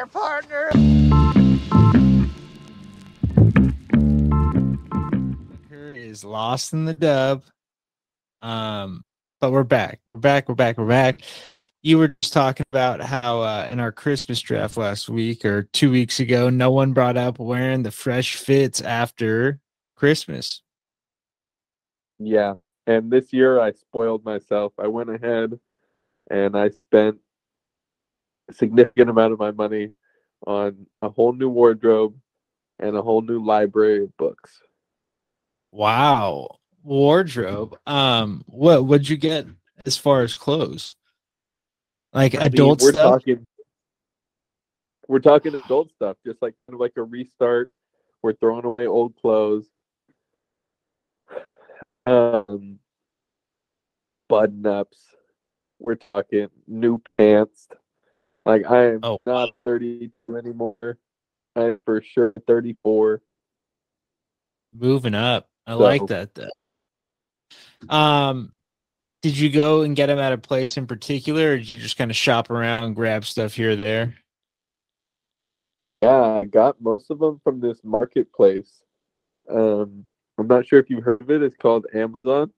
there, partner. Is lost in the dub. Um, but we're back. We're back. We're back. We're back. You were just talking about how uh, in our Christmas draft last week or two weeks ago, no one brought up wearing the fresh fits after Christmas. Yeah. And this year I spoiled myself. I went ahead and I spent a significant amount of my money on a whole new wardrobe and a whole new library of books. Wow, wardrobe. Um, what would you get as far as clothes? Like I mean, adult we're stuff. talking we're talking adult stuff, just like kind of like a restart. We're throwing away old clothes. Um button ups. We're talking new pants. Like I am Oh, not 32 anymore. I am for sure 34. Moving up. I like that. Though. Um, did you go and get them at a place in particular, or did you just kind of shop around and grab stuff here or there? Yeah, I got most of them from this marketplace. Um, I'm not sure if you've heard of it. It's called Amazon.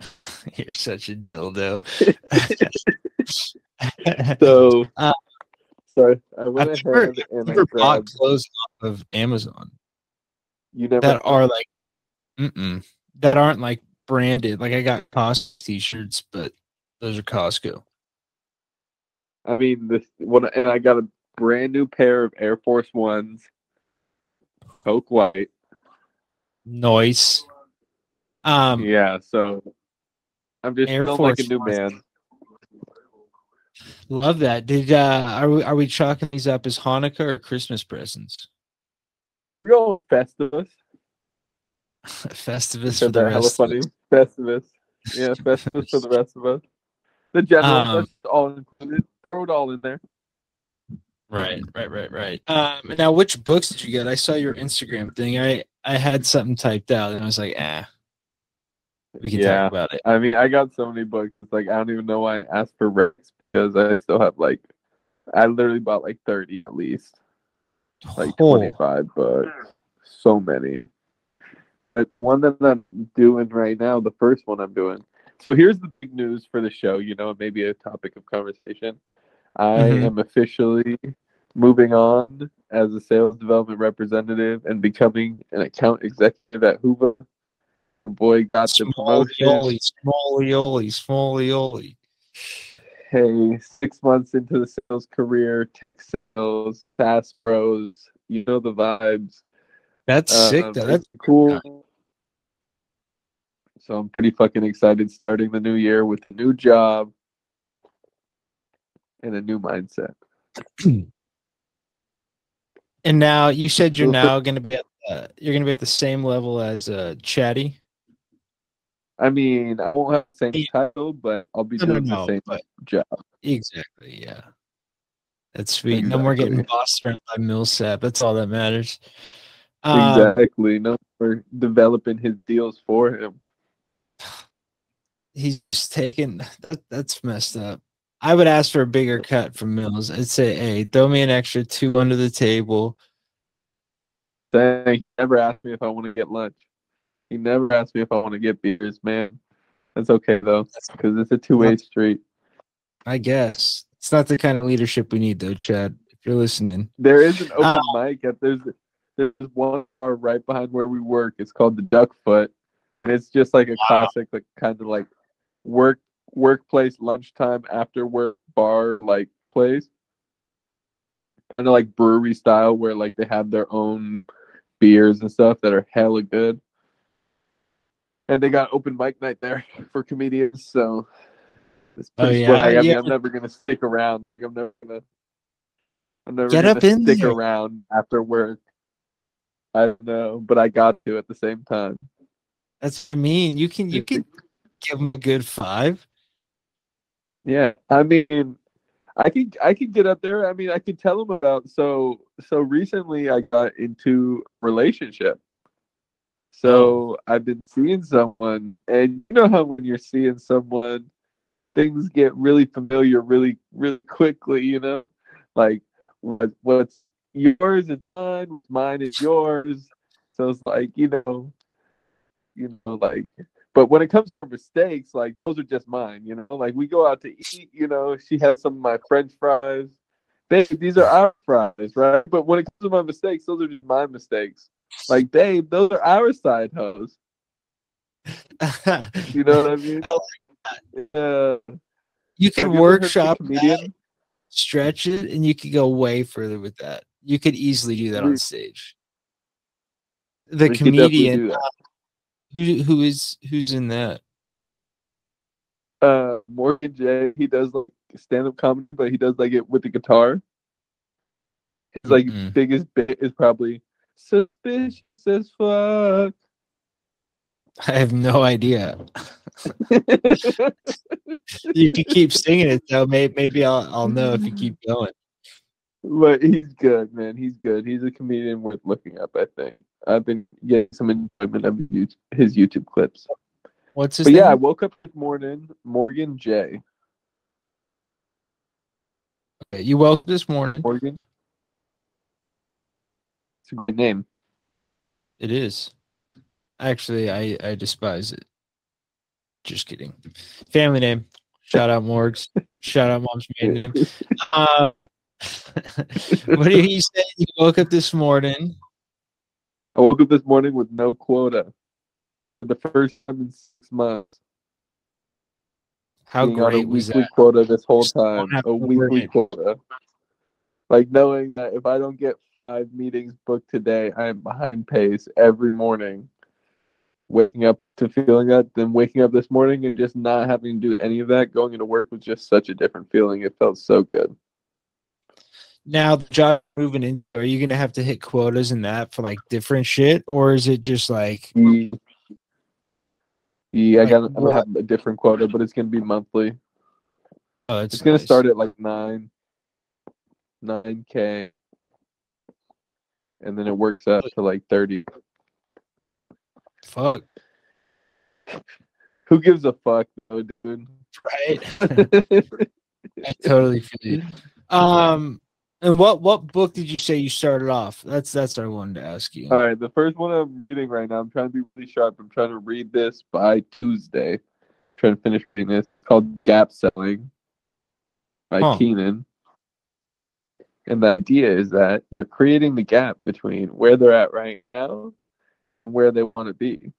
You're such a dildo. So, Uh, sorry, I went I've never, ahead and I never grabbed. clothes off of Amazon You never that are like, mm-mm, that aren't like branded. Like I got Costco t-shirts, but those are Costco. I mean, this one, and I got a brand new pair of Air Force Ones, Coke White. Nice. Um, Yeah, so I'm just Air feeling like a new Ones. man. Love that. Did uh, are we are we chalking these up as Hanukkah or Christmas presents? Going Festivus. Festivus for the rest. of us. Festivus. Yeah, Festivus for the rest of us. The general, Um, that's all included. Throw it all in there. Right, right, right, right. Um, now, which books did you get? I saw your Instagram thing. I I had something typed out, and I was like, ah, we can Yeah. talk about it. I mean, I got so many books. It's like I don't even know why I asked for rates because I still have like, I literally bought like 30 at least, like Oh, 25, but so many. But one that I'm doing right now, the first one I'm doing. So here's the big news for the show. You know, maybe a topic of conversation. I Mhm. am officially moving on as a sales development representative and becoming an account executive at Hoover. Boy got the promotion. Smolioli, smolioli, smolioli. Hey, six months into the sales career, tech sales, SaaS pros, you know the vibes. That's sick. Um, Though. That's cool. So I'm pretty fucking excited starting the new year with a new job and a new mindset. and now you said you're now going to be at uh, you're going to be at the same level as uh, Chatty. I mean, I won't have the same Yeah. title, but I'll be No, doing no, the same but- job. Exactly. Yeah. That's sweet. No more getting bossed around by Millsap. That's all that matters. Um, exactly. No, we're developing his deals for him. he's just taking that, that's messed up. I would ask for a bigger cut from Mills. I'd say, hey, throw me an extra two under the table. He never asked me if I want to get lunch. He never asked me if I want to get beers, man. That's okay though, because it's a two-way street. I guess it's not the kind of leadership we need, though, Chad. If you're listening, There is an open Uh, mic at there's there's one bar right behind where we work. It's called the Duck Foot, and it's just like a Wow. classic, like kind of like work workplace lunchtime after work bar like place, kind of like brewery style where like they have their own beers and stuff that are hella good. And they got open mic night there for comedians, so it's Oh, pretty yeah. I mean, yeah. I'm never gonna stick around. I'm never gonna. I'm never Get gonna up in stick there. around after work. I don't know, but I got to at the same time. that's mean. You can you can give him a good five. Yeah, I mean, I could I could get up there. I mean, I could tell them about so so recently I got into relationship. So oh. I've been seeing someone, and you know how when you're seeing someone, things get really familiar really really quickly. You know, like what, what's yours is mine, what's mine is yours. So it's like you know, you know, like. But when it comes to mistakes, like those are just mine. You know, like we go out to eat. You know, she has some of my French fries. Babe, these are our fries, right? But when it comes to my mistakes, those are just my mistakes. Like, babe, those are our side hoes. You know what I mean? Yeah. you could you ever heard the workshop comedian. stretch it, and you could go way further with that. You could easily do that on stage. The We comedian who, who is who's in that? uh Morgan Jay. He does like stand up comedy, but he does like it with the guitar. His like Mm-mm. biggest bit is probably suspicious as fuck. I have no idea. You can keep singing it though. Maybe, maybe I'll I'll know if you keep going. but he's good, man. He's good. He's a comedian worth looking up. I think I've been getting some enjoyment of his YouTube, clips. What's his But yeah, I woke up this morning. Morgan Jay. Okay, you woke up this morning. Morgan. A good name. It is. Actually, I I despise it. Just kidding. Family name. Shout out Morgs. Shout out Mom's maiden name. Um, what did he say? You woke up this morning. I woke up this morning with no quota for the first time in six months. How being on a was weekly that? quota this whole Just time. A weekly quota. Like knowing that if I don't get five meetings booked today, I am behind pace every morning. Waking up to feeling that, then waking up this morning and just not having to do any of that, going into work was just such a different feeling. It felt so good. Now the job moving in, are you gonna have to hit quotas in that for like different shit, or is it just like Yeah, yeah I Like got. I'm gonna have a different quota, but it's gonna be monthly. oh, it's, It's gonna start at like nine, nine k, and then it works out to like thirty. Fuck Who gives a fuck, though, dude? right. I totally feel you. Um, and what what book did you say you started off? That's that's what I wanted to ask you. All right, the first one I'm reading right now. I'm trying to be really sharp. I'm trying to read this by Tuesday. trying to finish reading this. It's called Gap Selling by Huh. Keenan. And the idea is that they're creating the gap between where they're at right now and where they want to be,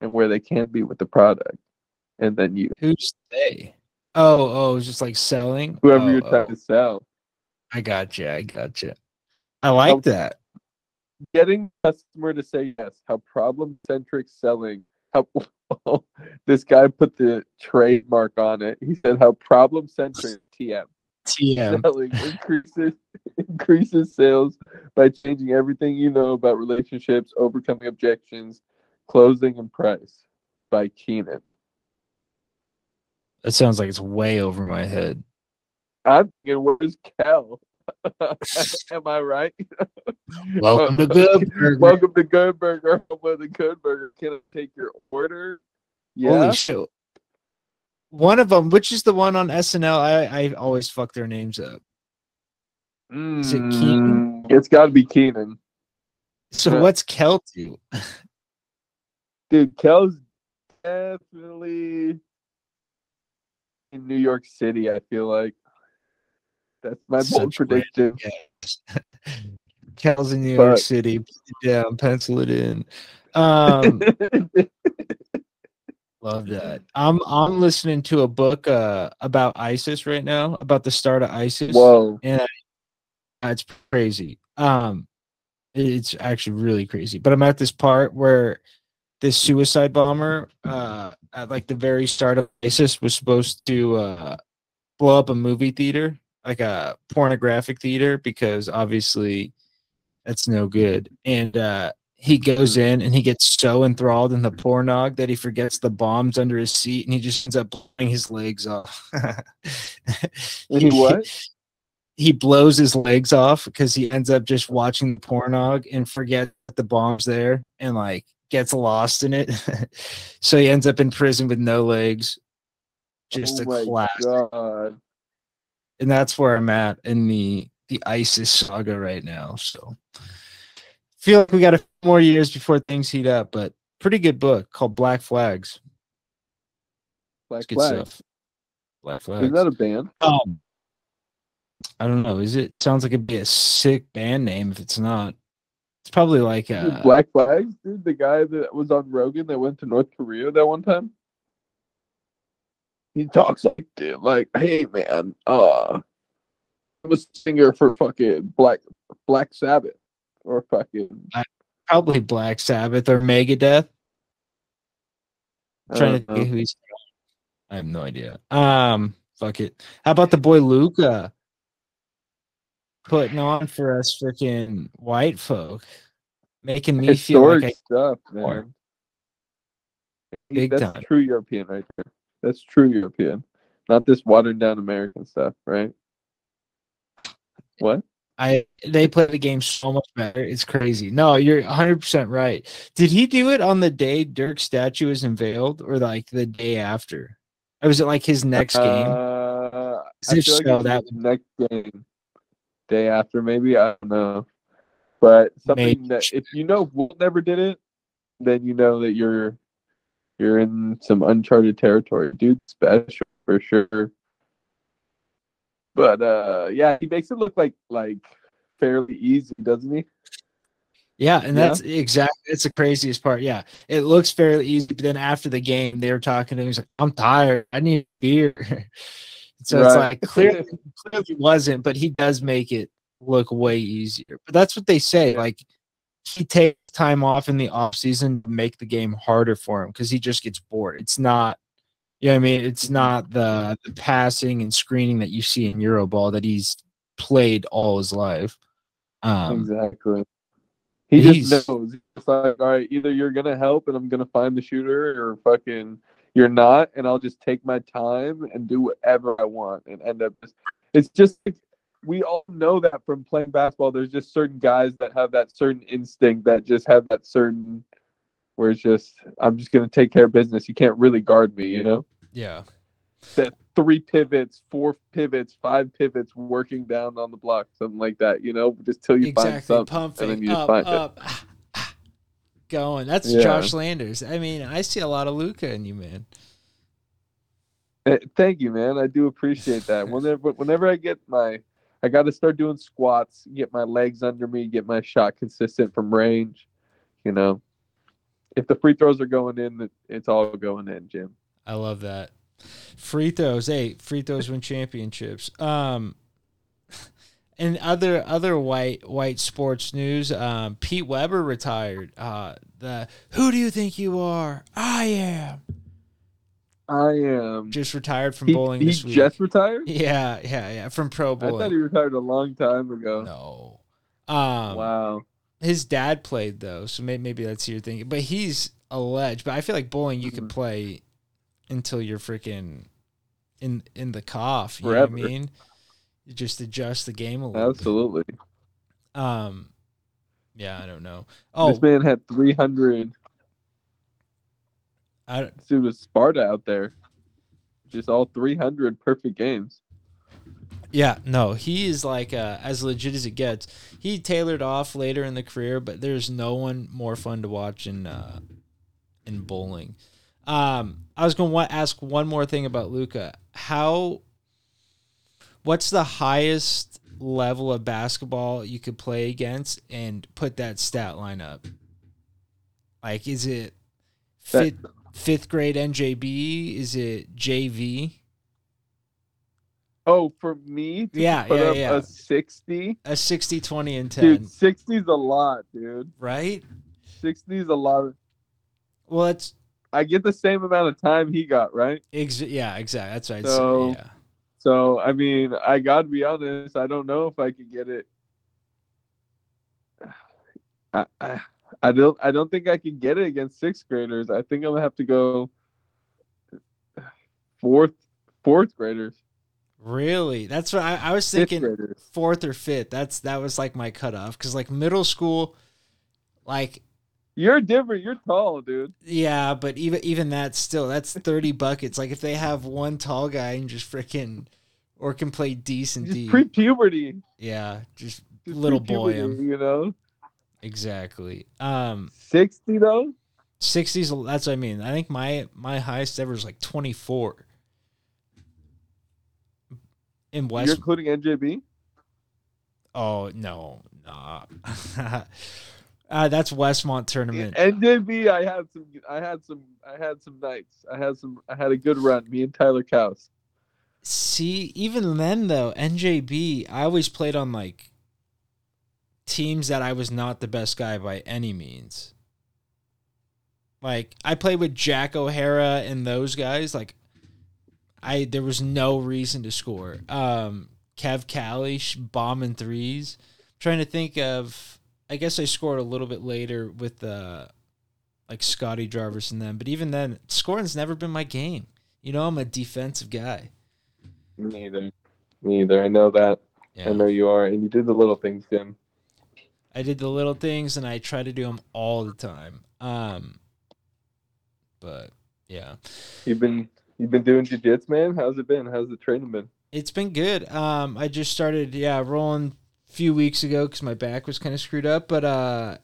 and where they can be with the product. And then you, Who's they? Oh, oh, it's just like selling. whoever Oh, you're trying oh, to sell, I got you. I got you. I like Oh. that. getting customer to say yes. How problem centric selling. How this guy put the trademark on it. He said how problem centric TM TM. selling increases increases sales by changing everything you know about relationships, overcoming objections, closing and price by Keenan. That sounds like it's way over my head. I'm thinking, where's Kel? Am I right? Welcome to Good Burger. Welcome to Good Burger. Welcome to Good Burger. Can I take your order? Yeah. Holy shit. One of them, which is the one on SNL, I, I always fuck their names up. Is it Kenan? Mm, It's got to be Kenan. So Yeah. what's Kel do? Dude, Kel's definitely in New York City, I feel like. That's my bold Such random prediction. Kel's in New York City. Put it down, pencil it in. Um, love that. I'm I'm listening to a book uh about ISIS right now, about the start of ISIS. Whoa. and I, it's crazy. Um, it's actually really crazy. But I'm at this part where this suicide bomber, uh, at like the very start of ISIS, was supposed to uh blow up a movie theater, like a pornographic theater, because obviously that's no good. And uh he goes in and he gets so enthralled in the pornog that he forgets the bombs under his seat and he just ends up blowing his legs off. He what? he blows his legs off because he ends up just watching the pornog and forget the bomb's there and like gets lost in it. so he ends up in prison with no legs. Just oh a class. God. And that's where I'm at in the the ISIS saga right now. So feel like we got a few more years before things heat up, but pretty good book called Black Flags. Black It's good Flag. stuff. Black Flags. Is that a band? Um, I don't know. Is it sounds like it'd be a sick band name if it's not. It's probably like uh Black Flags, dude. The guy that was on Rogan that went to North Korea that one time. He talks like, dude, like, hey man, uh, I'm a singer for fucking Black Black Sabbath or fucking. probably Black Sabbath or Megadeth. I trying to think know. who he's. I have no idea. Um, fuck it. How about the boy Luka putting on for us freaking white folk, making me feel like stuff, more. man. Big That's time. true European right there. That's true European, not this watered down American stuff, right? What? I they play the game so much better. It's crazy. No, you're 100 percent right. Did he do it on the day Dirk's statue was unveiled, or like the day after? Or was it like his next game? Uh, If I feel like so, was that next game, day after maybe. I don't know, but something Maybe. that if you know Wilt never did it, then you know that you're you're in some uncharted territory. Dude, special for sure. But uh, yeah, he makes it look like like fairly easy, doesn't he? Yeah, and Yeah. that's exactly it's the craziest part. Yeah, it looks fairly easy, but then after the game, they were talking to him. He's like, "I'm tired. I need beer." so it's like clearly, clearly wasn't, but he does make it look way easier. But that's what they say. Like he takes time off in the off season to make the game harder for him because he just gets bored. It's not. You know what I mean? It's not the, the passing and screening that you see in Euroball that he's played all his life. Um, exactly. He just knows. He's just like, all right, either you're gonna help and I'm gonna find the shooter, or fucking you're not, and I'll just take my time and do whatever I want and end up. Just, it's just we all know that from playing basketball. There's just certain guys that have that certain instinct that just have that certain where it's just I'm just gonna take care of business. You can't really guard me, you know. yeah. That three pivots, four pivots, five pivots, working down on the block, something like that, you know, just till you find something. pump and then you up find it. up going that's Yeah. josh landers i mean i see a lot of luka in you man Eh, Thank you, man. I do appreciate that. Whenever, whenever I get my, I got to start doing squats, get my legs under me, get my shot consistent from range. You know, if the free throws are going in, it's all going in, Jim. i love that free throws hey free throws win championships um and other other white white sports news um pete weber retired uh the who do you think you are i am I am. just retired from He, bowling he this week just retired. yeah yeah yeah from pro bowling. I thought he retired a long time ago. no um wow. His dad played though, so maybe, maybe that's your thinking. But he's a ledge. But I feel like bowling you can Mhm. play until you're freaking in in the cough. You know what I mean? You just adjust the game a little. Absolutely. Bit. Um, yeah, I don't know. Oh, This man had 300. I, This dude was Sparta out there. Just all 300 perfect games. Yeah, no, he is like uh, as legit as it gets. He tailored off later in the career, but there's no one more fun to watch in uh, in bowling. Um, I was going to ask one more thing about Luka. How? What's the highest level of basketball you could play against and put that stat line up? Like, is it fifth, fifth grade NJB? Is it JV? Oh, for me to Yeah, put yeah, up yeah. a 60? A 60, 20, and 10, Dude, 60's a lot, dude. right? 60's a lot. Well, that's I get the same amount of time he got, right? ex- yeah, exactly. That's right. So- Yeah. So, I mean, I got to be honest, I don't know if I could get it. I, I, I don't I don't think I can get it against sixth graders. I think I'm gonna have to go fourth fourth graders, Really? That's what I, I was thinking. Fourth or fifth. That's that was like my cutoff because like middle school, like You're different. You're tall, dude. yeah, but even even that still that's thirty buckets. Like if they have one tall guy and just freaking or can play decent D. pre-puberty. yeah, just Just little boy him. You know, Exactly. Um, sixty though. 60s. That's what I mean. I think my my highest ever is like 24. In You're West. including NJB. Oh no, nah. uh, that's Westmont tournament. NJB, I had some. I had some. I had some nights. I had some. I had a good run. Me and Tyler Kaus. See, even then though, NJB, I always played on like teams that I was not the best guy by any means. Like I played with Jack O'Hara and those guys. Like I, there was no reason to score. Um, Kev Kalish bombing threes. trying to think of. I guess I scored a little bit later with uh, like Scotty Jarvis and them. But even then, scoring's never been my game. You know, I'm a defensive guy. Me either. Me either. I know that. Yeah. I know you are, and you did the little things, Jim. I did the little things and I try to do them all the time. Um, but yeah, You've been. You've been doing jiu-jitsu, man. How's it been? How's the training been? it's been good. Um, I just started, yeah, rolling a few weeks ago because my back was kind of screwed up. But uh,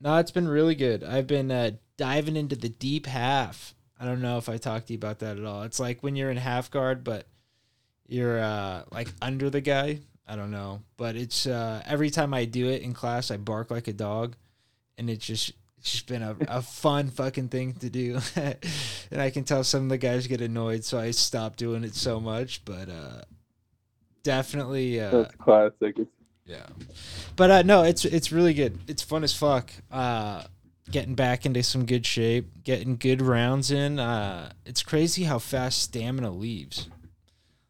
no, it's been really good. I've been uh, diving into the deep half. I don't know if I talked to you about that at all. It's like when you're in half guard, but you're uh, like under the guy. I don't know, but it's uh, every time I do it in class, I bark like a dog, and it's just it's just been a, a fun fucking thing to do. and I can tell some of the guys get annoyed, so I stopped doing it so much. But uh, definitely, uh, That's classic. Yeah. But uh, no, it's it's really good. It's fun as fuck. Uh, getting back into some good shape, getting good rounds in. Uh, it's crazy how fast stamina leaves.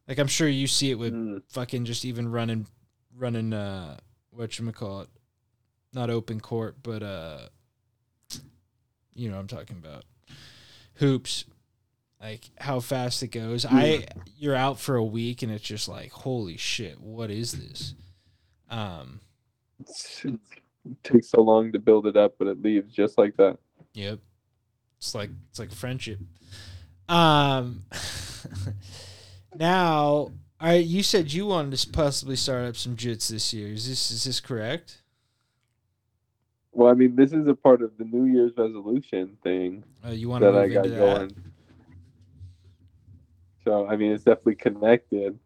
Like I'm sure you see it with mm, fucking just even running, running. Uh, what you call it? Not open court, but uh, you know what I'm talking about. Hoops, like how fast it goes. I you're out for a week and it's just like holy shit, what is this? Um, it takes so long to build it up, but it leaves just like that. Yep. It's like it's like friendship. Um now, all right, you said you wanted to possibly start up some jits this year. Is this is this correct? Well, I mean, this is a part of the New Year's resolution thing Uh, you want that I got into that? going. So, I mean, it's definitely connected.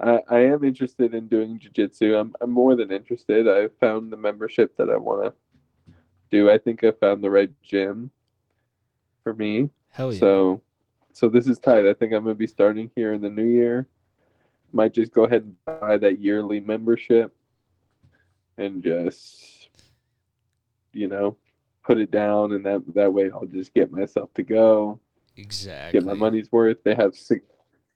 I, I am interested in doing jujitsu. I'm, I'm more than interested. I found the membership that I want to do. I think I found the right gym for me. Hell yeah. So, so this is tight. I think I'm gonna be starting here in the new year. Might just go ahead and buy that yearly membership, and just, you know, put it down, and that that way I'll just get myself to go, exactly. get my money's worth. They have six,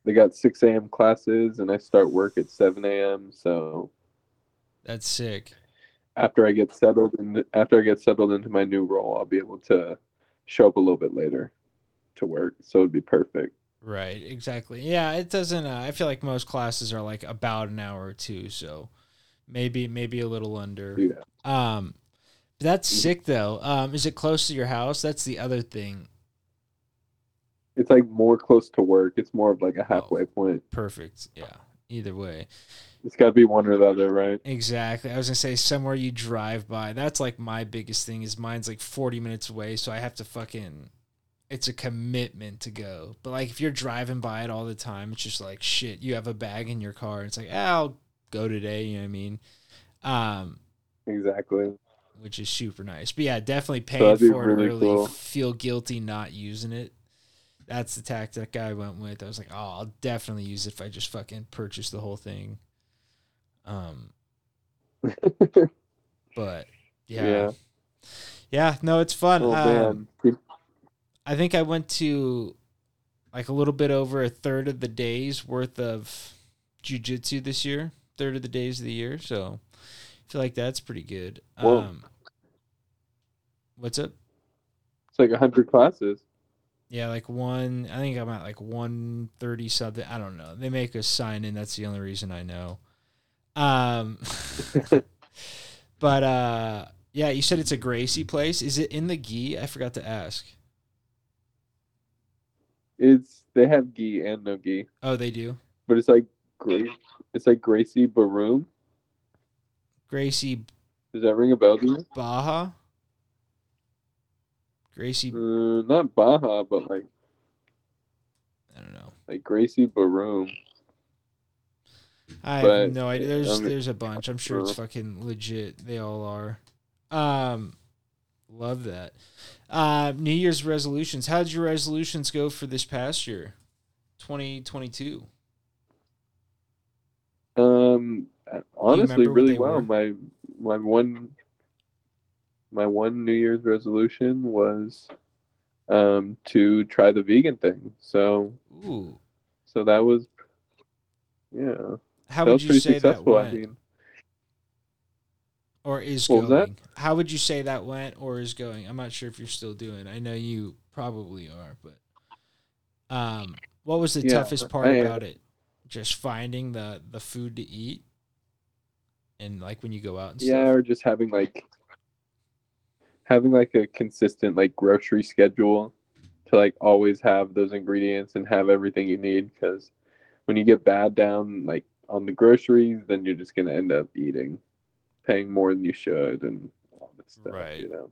they got six a.m. classes, and I start work at seven a.m. So That's sick. after I get settled in, after I get settled into my new role, I'll be able to show up a little bit later to work. So it'd be perfect. Right, exactly. Yeah, it doesn't uh, I feel like most classes are like about an hour or two, so maybe maybe a little under. Yeah. Um that's sick though. Um is it close to your house? That's the other thing. It's like more close to work. It's more of like a halfway point. Perfect. Yeah. Either way. It's got to be one or the other, right? Exactly. I was gonna say somewhere you drive by. That's like my biggest thing. Is mine's like forty minutes away, so I have to fucking. It's a commitment to go. But like if you're driving by it all the time, it's just like shit. You have a bag in your car. It's like ah, I'll go today. You know what I mean? Um, Exactly. Which is super nice. But yeah, definitely paying for it really early. cool. Feel guilty not using it. That's the tactic I went with. I was like, oh, I'll definitely use it if I just fucking purchase the whole thing. Um, but yeah. Yeah. yeah, no, it's fun. Oh um. I think I went to like a little bit over a third of the days worth of jujitsu this year. Third of the days of the year, so I feel like that's pretty good. Whoa. Um, what's up? It's like a hundred classes. Yeah, like one. I think I'm at like one thirty something. I don't know. They make us sign in. That's the only reason I know. Um, but uh, yeah, you said it's a Gracie place. Is it in the gi? I forgot to ask. It's they have gi and no gi, Oh, they do. but it's like Grace. It's like Gracie Baroom. Gracie Does that ring a bell to you? Baja. Gracie, Uh, not Baja, but like I don't know. like Gracie Baroom. I But, have no idea. There's um, there's a bunch. I'm sure it's fucking legit. They all are. Um, love that. Uh, New Year's resolutions. How did your resolutions go for this past year, 2022? Um, honestly, really well. were? My my one my one New Year's resolution was um to try the vegan thing. So Ooh, so that was yeah, how that would was you pretty say that successful. I went, mean, or is What going? How would you say that went, or is going? I'm not sure if you're still doing. I know you probably are, but um, what was the Yeah, toughest part I about it? Just finding the the food to eat, and like when you go out and yeah, stuff. or just having like having like a consistent like grocery schedule to like always have those ingredients and have everything you need because when you get bad down like on the groceries then you're just gonna end up eating paying more than you should and all this stuff Right. you know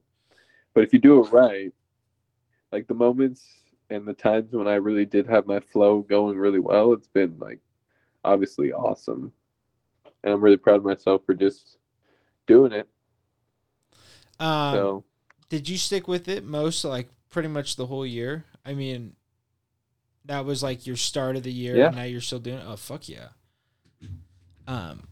but if you do it right like the moments and the times when i really did have my flow going really well it's been like obviously awesome and i'm really proud of myself for just doing it Um, so did you stick with it most like pretty much the whole year? I mean, that was like your start of the year, Yeah. and now you're still doing it. Oh fuck yeah! Um,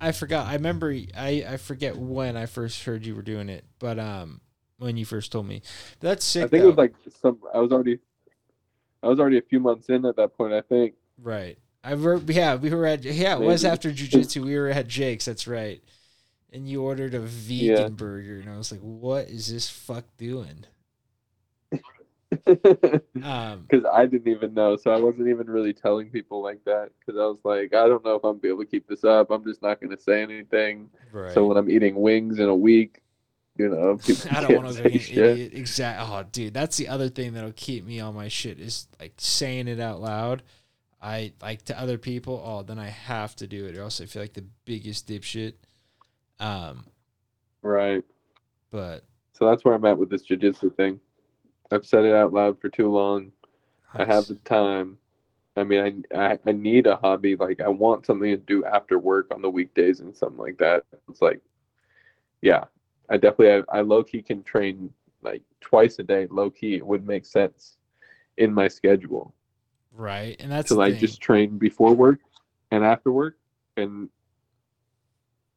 I forgot. I remember. I I forget when I first heard you were doing it, but um, when you first told me, that's sick. I think though. it was like some. I was already, I was already a few months in at that point. I think. Right. I were, yeah, we were at yeah, it was Maybe. after jujitsu. We were at Jake's, that's right. And you ordered a vegan Yeah. burger and I was like, What is this fuck doing? Because Um I didn't even know, so I wasn't even really telling people like that. Because I was like, I don't know if I'm gonna be able to keep this up. I'm just not gonna say anything. right. So when I'm eating wings in a week, you know, people I don't can't want to say be an shit. idiot. Exact. Oh, dude, that's the other thing that'll keep me on my shit is like saying it out loud. I like to other people. Oh, then I have to do it, or else I feel like the biggest dipshit. Um, Right. but So that's where I'm at with this jujitsu thing. I've said it out loud for too long. I have the time. I mean, I, I I need a hobby. Like I want something to do after work on the weekdays and something like that. It's like, yeah, I definitely I, I low key can train like twice a day. Low key, it would make sense in my schedule right, and that's like thing. just train before work and after work, and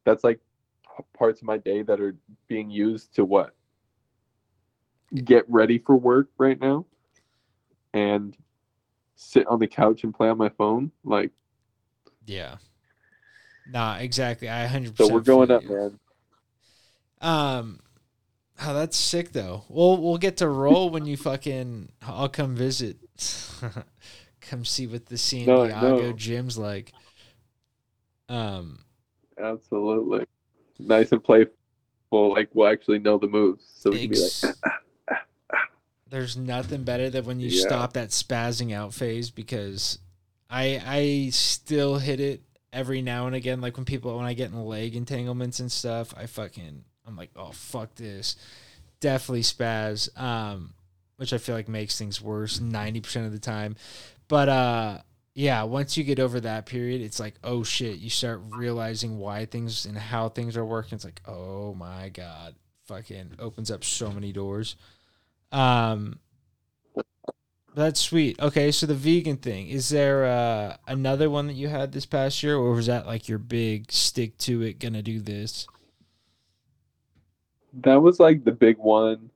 that's like parts of my day that are being used to what get ready for work right now and sit on the couch and play on my phone like Yeah. Nah, exactly. I hundred so we're going up you. man Um, oh, that's sick though. We'll we'll get to roll when you fucking. I'll come visit. come see what the San No, Diego know. gym's like. Um, absolutely nice and playful like we'll actually know the moves so we can be ex- like there's nothing better than when you Yeah. stop that spazzing out phase because I I still hit it every now and again. Like when people when I get in leg entanglements and stuff, I fucking I'm like, oh fuck this. Definitely spaz. Um, which I feel like makes things worse ninety percent of the time. But uh yeah, once you get over that period, it's like, oh shit, you start realizing why things and how things are working. It's like, oh my god, fucking opens up so many doors. Um, that's sweet. Okay, so the vegan thing is there uh, another one that you had this past year, or was that like your big stick to it, gonna do this? that was like the big one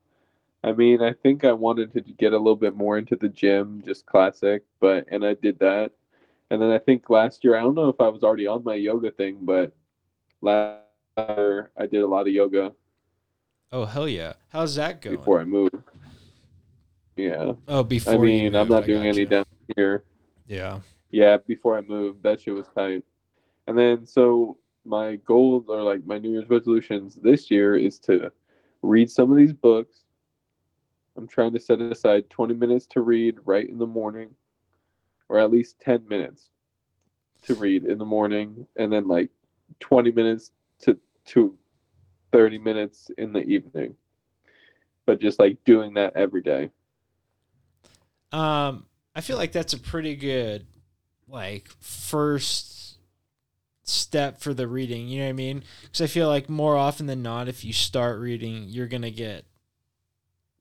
i mean i think i wanted to get a little bit more into the gym just classic but and i did that and then i think last year i don't know if i was already on my yoga thing but last year i did a lot of yoga Oh hell yeah! How's that going? before i moved yeah oh, before. i mean i'm not I doing any down here Yeah. yeah before i moved that shit was tight and then so my goals or like my new year's resolutions this year is to read some of these books i'm trying to set aside 20 minutes to read right in the morning or at least 10 minutes to read in the morning, and then like 20 minutes to to 30 minutes in the evening. But just like doing that every day. Um, I feel like that's a pretty good, like, first step for the reading. You know what I mean? Because I feel like more often than not, if you start reading, you're gonna get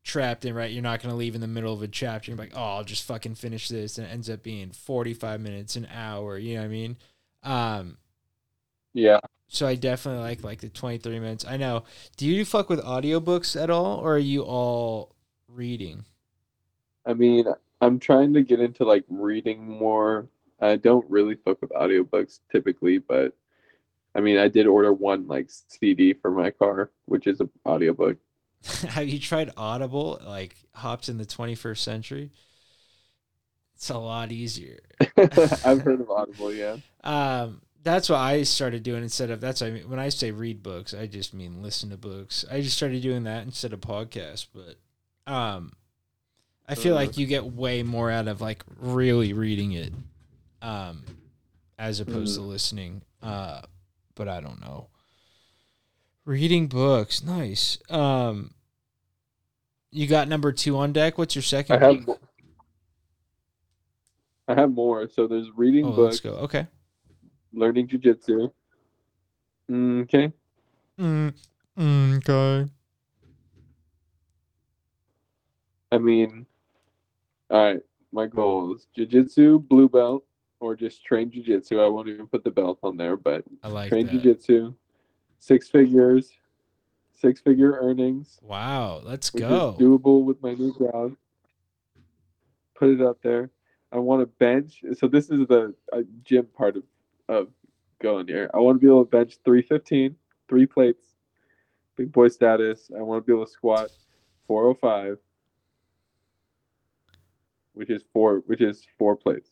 trapped in right. You're not gonna leave in the middle of a chapter. You're like, oh, I'll just fucking finish this, and it ends up being 45 minutes, an hour. You know what I mean? Um, Yeah. so I definitely like like the 23 minutes. I know. Do you fuck with audiobooks at all or are you all reading? I mean, I'm trying to get into like reading more. I don't really fuck with audiobooks typically, but I mean, I did order one like CD for my car, which is an audiobook. Have you tried Audible? Like hops in the 21st century? It's a lot easier. I've heard of Audible, yeah. Um that's what I started doing instead of that's what I mean when I say read books, I just mean listen to books. I just started doing that instead of podcasts, but um I feel Uh. like you get way more out of like really reading it um as opposed to listening. Uh but I don't know. Reading books, nice. Um you got number 2 on deck. What's your second? I have I have more. So there's reading Oh, books, let's go. Okay. learning jujitsu. Mm, Okay. Mm, okay. I mean, all right. My goal is jujitsu, blue belt, or just train jujitsu. I won't even put the belt on there, but I like train that. jujitsu, six figures, six figure earnings, Wow, let's go. doable with my new job. Put it up there. I want to bench. So this is the uh, gym part of, of going here. I want to be able to bench 315, three plates, big boy status. I want to be able to squat 405, which is four, which is four plates.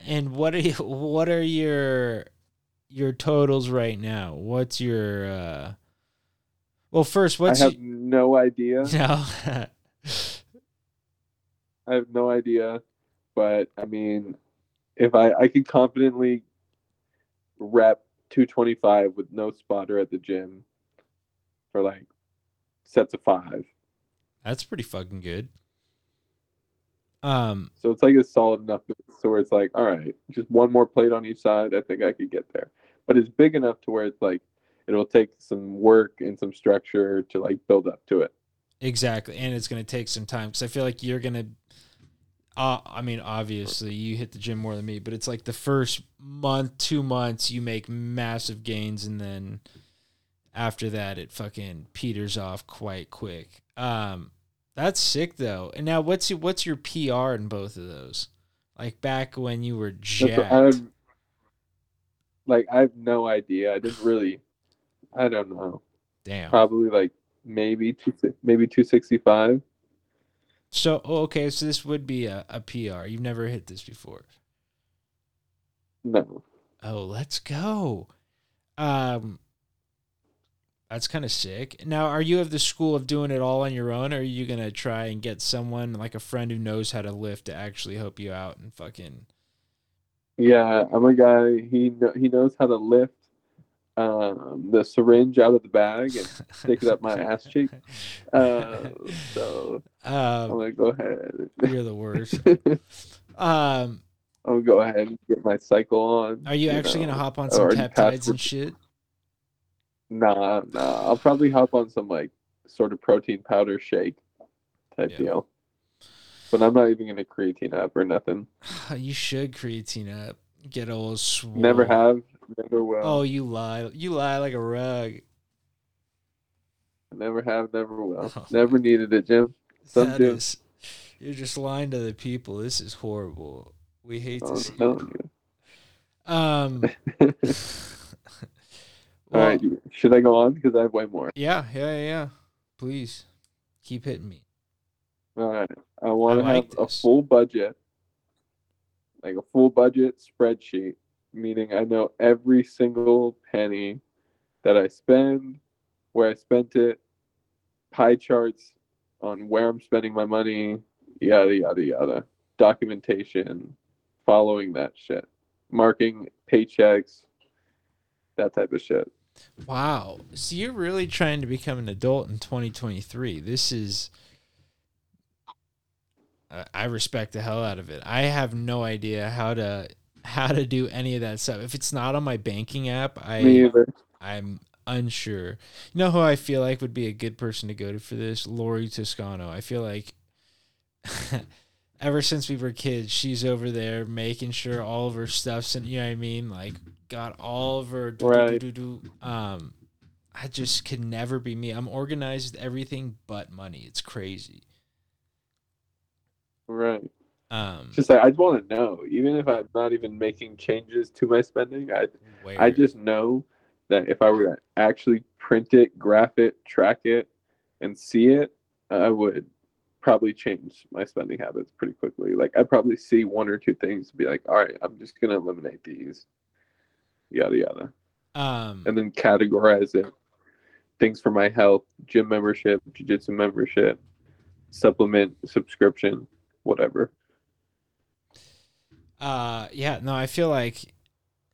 And what are you, what are your your totals right now? What's your uh Well, first, what's I have y- no idea. no. I have no idea, but I mean, if I I could confidently rep 225 with no spotter at the gym for like sets of five. That's pretty fucking good. Um So it's like a solid enough so where it's like, all right, just one more plate on each side. I think I could get there. But it's big enough to where it's like it'll take some work and some structure to like build up to it. exactly, and it's going to take some time cuz I feel like you're going to uh, I mean, obviously, you hit the gym more than me, but it's like the first month, two months, you make massive gains, and then after that, it fucking peters off quite quick. Um, that's sick though. And now, what's your, what's your PR in both of those? Like back when you were jacked. Like I have no idea. I didn't really I don't know. Damn. Probably like maybe two maybe 265. So oh, okay, so this would be a, a PR. You've never hit this before. No. Oh, let's go. Um that's kind of sick. Now, are you of the school of doing it all on your own, or are you gonna try and get someone like a friend who knows how to lift to actually help you out and fucking? Yeah, I'm a guy. He he knows how to lift um, the syringe out of the bag and stick it up my ass cheek. Uh, so I'm um, gonna go ahead. you're the worst. I'm Um, gonna go ahead and get my cycle on. are you actually know. gonna hop on some peptides and shit? Nah, nah. I'll probably hop on some like sort of protein powder shake type Yeah. deal. But I'm not even gonna creatine up or nothing. You should creatine up. Get all swole. Never have, never will. Oh, you lie. You lie like a rug. Never have, never will. Oh never needed it, Jim. Some That do. is- you're just lying to the people. This is horrible. We hate to I'm see. you. Um. All well, right, should I go on? Because I have way more. Yeah, yeah, yeah, yeah. Please keep hitting me. All right. I want to like have a full budget, like a full budget spreadsheet, meaning I know every single penny that I spend, where I spent it, pie charts on where I'm spending my money, yada, yada, yada. Documentation, following that shit. marking paychecks, that type of shit. Wow. So you're really trying to become an adult in 2023. This is. I- respect the hell out of it. I have no idea how to how to do any of that stuff. If it's not on my banking app, I I'm unsure. You know who I feel like would be a good person to go to for this? Lori Toscano. I feel like ever since we were kids, she's over there making sure all of her stuff's in. You know what I mean? Like got all of her. Right. Um, I just could never be me. I'm organized with everything but money. It's crazy. Right. Um, Just like I just want to know, even if I'm not even making changes to my spending, I I just know that if I were to actually print it, graph it, track it, and see it, I would probably change my spending habits pretty quickly. Like I'd probably see one or two things and be like, all right, I'm just gonna eliminate these. Yada yada. um, And then categorize it. Things for my health, gym membership, jiu-jitsu membership, supplement subscription, whatever. Uh, yeah, no, I feel like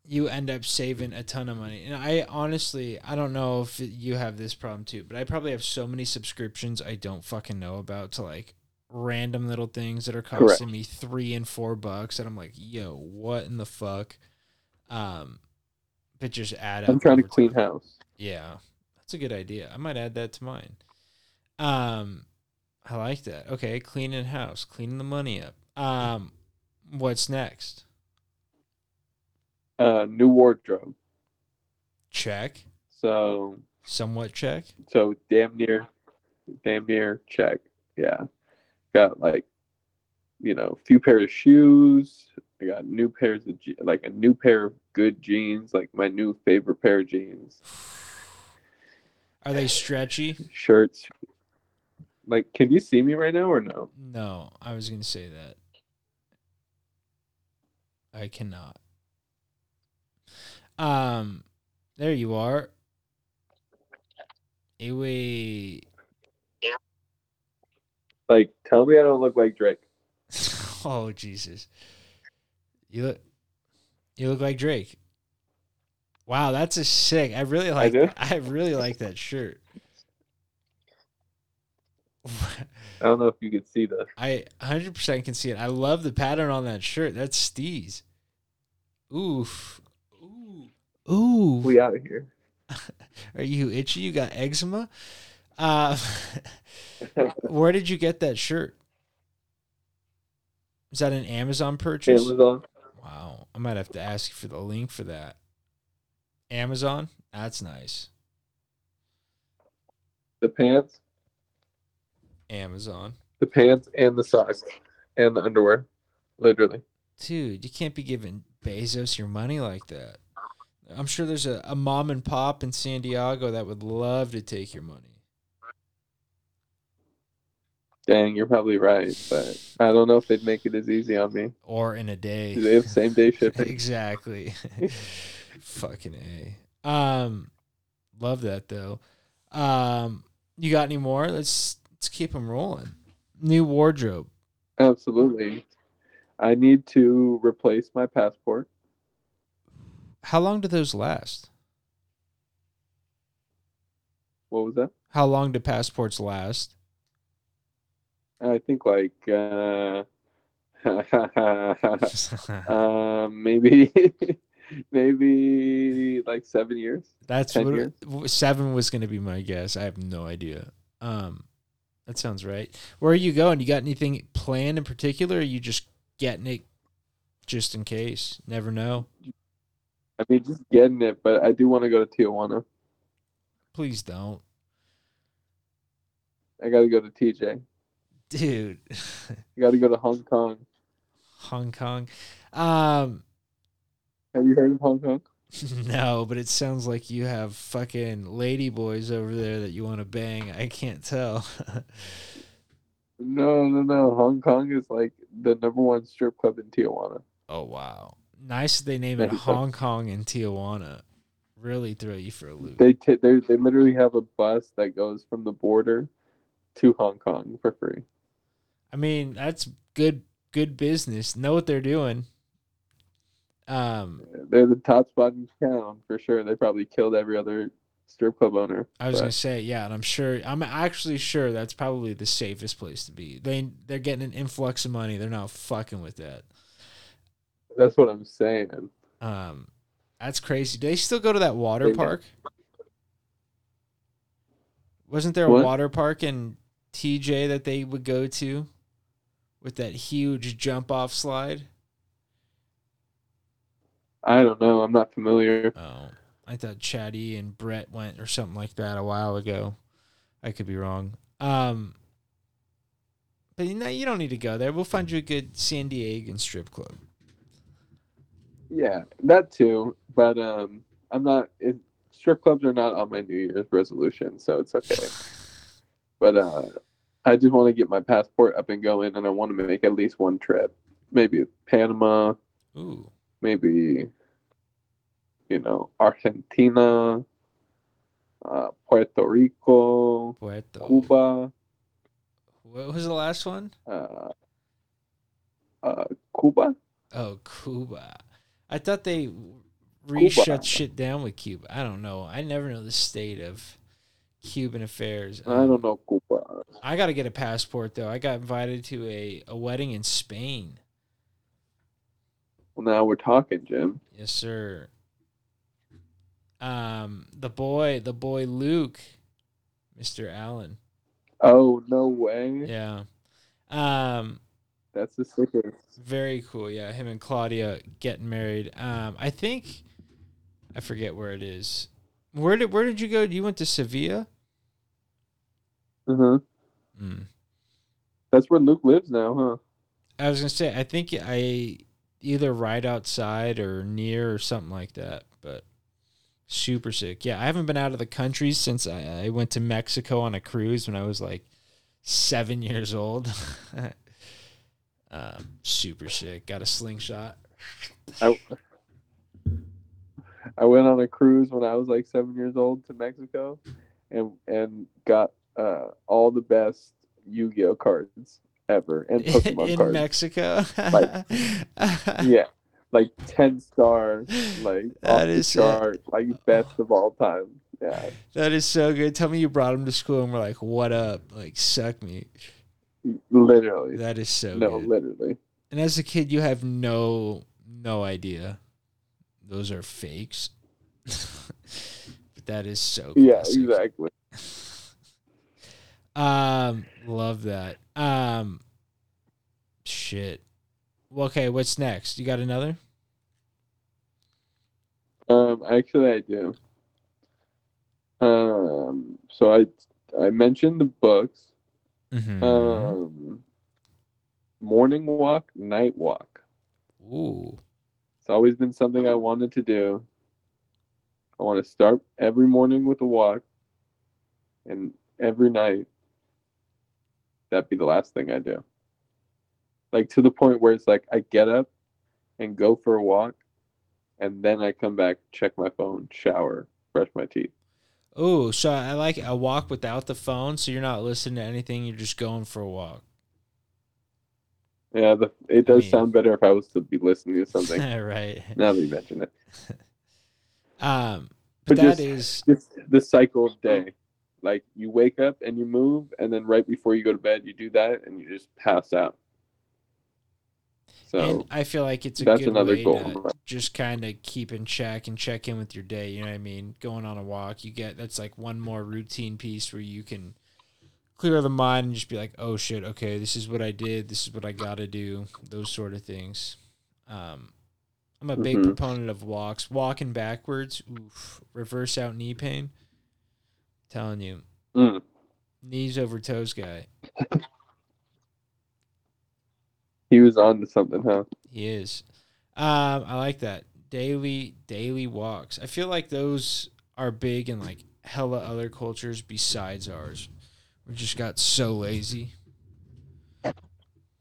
you end up saving a ton of money. And I honestly, I don't know if you have this problem too, but I probably have so many subscriptions I don't fucking know about to like random little things that are Correct. costing me three and four bucks. And I'm like, yo, what in the fuck? Um, but just add up. I'm trying to clean time. house. Yeah, that's a good idea. I might add that to mine. Um, I like that. Okay, cleaning house, cleaning the money up. Um, what's next? Uh, new wardrobe. Check. So Somewhat check. So damn near, damn near check. Yeah, got like, you know, a few pairs of shoes. I got new pairs of je- like a new pair of good jeans, like my new favorite pair of jeans. Are they stretchy? Shirts. Like, can you see me right now or no? No, I was gonna say that. I cannot. Um, there you are. Anyway, Like, tell me I don't look like Drake. oh Jesus, you look, you look like Drake. Wow, that's a sick. I really like. do? I really like that shirt. I don't know if you could see this. I 100% can see it. I love the pattern on that shirt. That's Steez. Oof. Ooh. Ooh. We out of here. Are you itchy? You got eczema? Uh, where did you get that shirt? Is that an Amazon purchase? Amazon. Wow. I might have to ask you for the link for that. Amazon? That's nice. The pants, Amazon. the pants, and the socks, and the underwear. Literally. Dude, you can't be giving Bezos your money like that. I'm sure there's a, a mom and pop in San Diego that would love to take your money. Dang, you're probably right, but I don't know if they'd make it as easy on me. Or in a day. Do they have same day shipping? exactly. Fucking A. Um love that though. Um you got any more? Let's let's keep them rolling. New wardrobe. Absolutely. I need to replace my passport. How long do those last? What was that? How long do passports last? I think like uh um maybe maybe like seven years. That's what years. seven was going to be my guess. I have no idea. Um, that sounds right. Where are you going? You got anything planned in particular? Or are you just getting it just in case? Never know. I mean just getting it, but I do want to go to Tijuana. Please don't, I gotta go to TJ. dude. you gotta go to Hong Kong. Hong Kong. Um, Have you heard of Hong Kong? no, but it sounds like you have fucking lady boys over there that you want to bang. I can't tell. No, no, no. Hong Kong is like the number one strip club in Tijuana. oh wow, nice that they name it Hong Kong and Tijuana. Really throw you for a loop. They t- they they literally have a bus that goes from the border to Hong Kong for free. I mean, that's good good business. Know what they're doing. Um, They're the top spot in town for sure. They probably killed every other strip club owner. I was but- gonna say, yeah, and I'm sure. I'm actually sure that's probably the safest place to be. They they're getting an influx of money. They're not fucking with that. That's what I'm saying. Um, that's crazy. Do they still go to that water They park? Wasn't there a What? water park in TJ that they would go to with that huge jump off slide? I don't know. I'm not familiar. Oh, I thought Chatty and Brett went or something like that a while ago. I could be wrong. Um, but you know, you don't need to go there. We'll find you a good San Diego strip club. Yeah, that too. But um, I'm not. It, strip clubs are not on my New Year's resolution, so it's okay. But uh, I just want to get my passport up and going, and I want to make at least one trip. Maybe Panama, Ooh, maybe you know Argentina, uh, Puerto Rico, Puerto. Cuba, What was the last one? uh, uh, Cuba. Oh, Cuba. I thought they reshut shit down with Cuba. I don't know. I never know the state of Cuban affairs. I don't know Cuba. I got to get a passport though. I got invited to a, a wedding in Spain. Well, now we're talking, Jim. Yes, sir. Um, the boy, the boy Luke, Mr. Allen. Oh no way! Yeah. Um, That's the sickest. very cool. Yeah, him and Claudia getting married. Um, I think I forget where it is. Where did where did you go? You went to Sevilla. Uh huh. Mm. That's where Luke lives now, huh? I was gonna say I think I either right outside or near or something like that. But super sick. Yeah, I haven't been out of the country since I, I went to Mexico on a cruise when I was like seven years old. um, super sick. Got a slingshot. I I went on a cruise when I was like seven years old to Mexico, and and got uh, all the best Yu-Gi-Oh cards ever and Pokemon in cards. Mexico. Like, yeah, like ten stars, like That is, chart, like best of all time. Yeah, that is so good. Tell me you brought him to school and we're like, "What up?" Like, suck me. literally. That is so no, good. literally. And as a kid, you have no no idea those are fakes. but that is so Yeah, classic. exactly. Um, love that. Um, shit. Well, okay, what's next? You got another? Um, actually, I do. Um, so I I mentioned the books. Mm-hmm. Um, morning walk, night walk. Ooh. It's always been something I wanted to do. I want to start every morning with a walk, and every night, that'd be the last thing I do. Like to the point where it's like I get up and go for a walk, and then I come back, check my phone, shower, brush my teeth. Oh, so I like a walk without the phone, so you're not listening to anything. You're just going for a walk. Yeah, the, it does mean- sound better if I was to be listening to something. right. now that you mention it, Um, but, But that just- is just the cycle of day. Like you wake up and you move, and then right before you go to bed, you do that, and you just pass out. So and I feel like it's a that's good another way goal. to just kind of keep in check and check in with your day. You know what I mean? Going on a walk, you get that's like one more routine piece where you can clear the mind and just be like, "Oh shit, okay, this is what I did. This is what I got to do." Those sort of things. Um, I'm a big Mhm. proponent of walks. Walking backwards, oof, reverse out knee pain. Telling you, Mm. knees over toes guy. He was on to something, huh? He is. Um, I like that. Daily daily walks. I feel like those are big in like hella other cultures besides ours. We just got so lazy.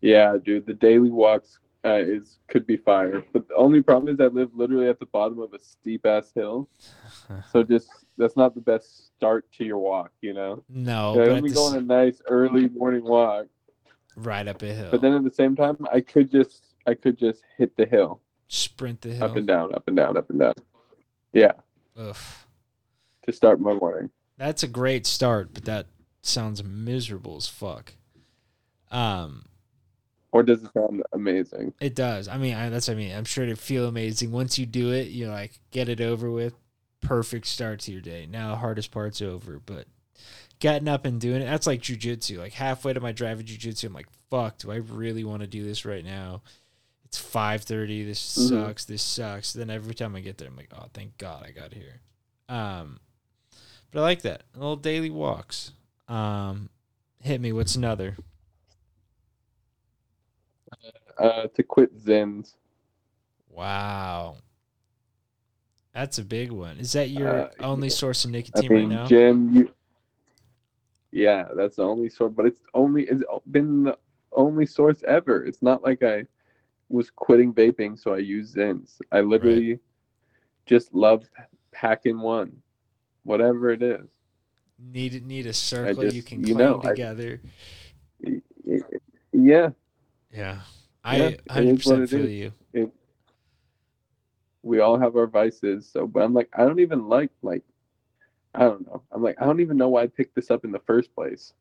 Yeah, dude. The daily walks uh, is could be fire, but the only problem is I live literally at the bottom of a steep ass hill, so just that's not the best start to your walk, you know. No, Yeah, but let at me the go on a nice early morning walk, right up a hill. but then at the same time, I could just I could just hit the hill sprint the hill. Up and down, up and down, up and down. Yeah, Ugh. to start my morning. That's a great start, but that sounds miserable as fuck. Um, Or does it sound amazing? it does. I mean, I, that's what I mean. I'm sure to feel amazing once you do it. You like get it over with. Perfect start to your day. Now the hardest part's over, but getting up and doing it. That's like jujitsu. Like halfway to my drive of jujitsu, I'm like, fuck. Do I really want to do this right now? It's five thirty. This Mhm. sucks. This sucks. Then every time I get there, I'm like, oh, thank God I got here. Um, but I like that little daily walks. Um, hit me. What's another? Uh, to quit Zyns. Wow. That's a big one. Is that your Uh, only yeah. source of I nicotine right mean, now? Jim, you. Yeah, that's the only source, but it's only it's been the only source ever. It's not like I was quitting vaping, so I use Zyns. I literally just love packing one, whatever it is. Need need a circle you can you know, together. Y- Yeah, yeah. Yeah, I it is 100% what it feel you. We all have our vices. So, but I'm like, I don't even like like, I don't know. I'm like, I don't even know why I picked this up in the first place.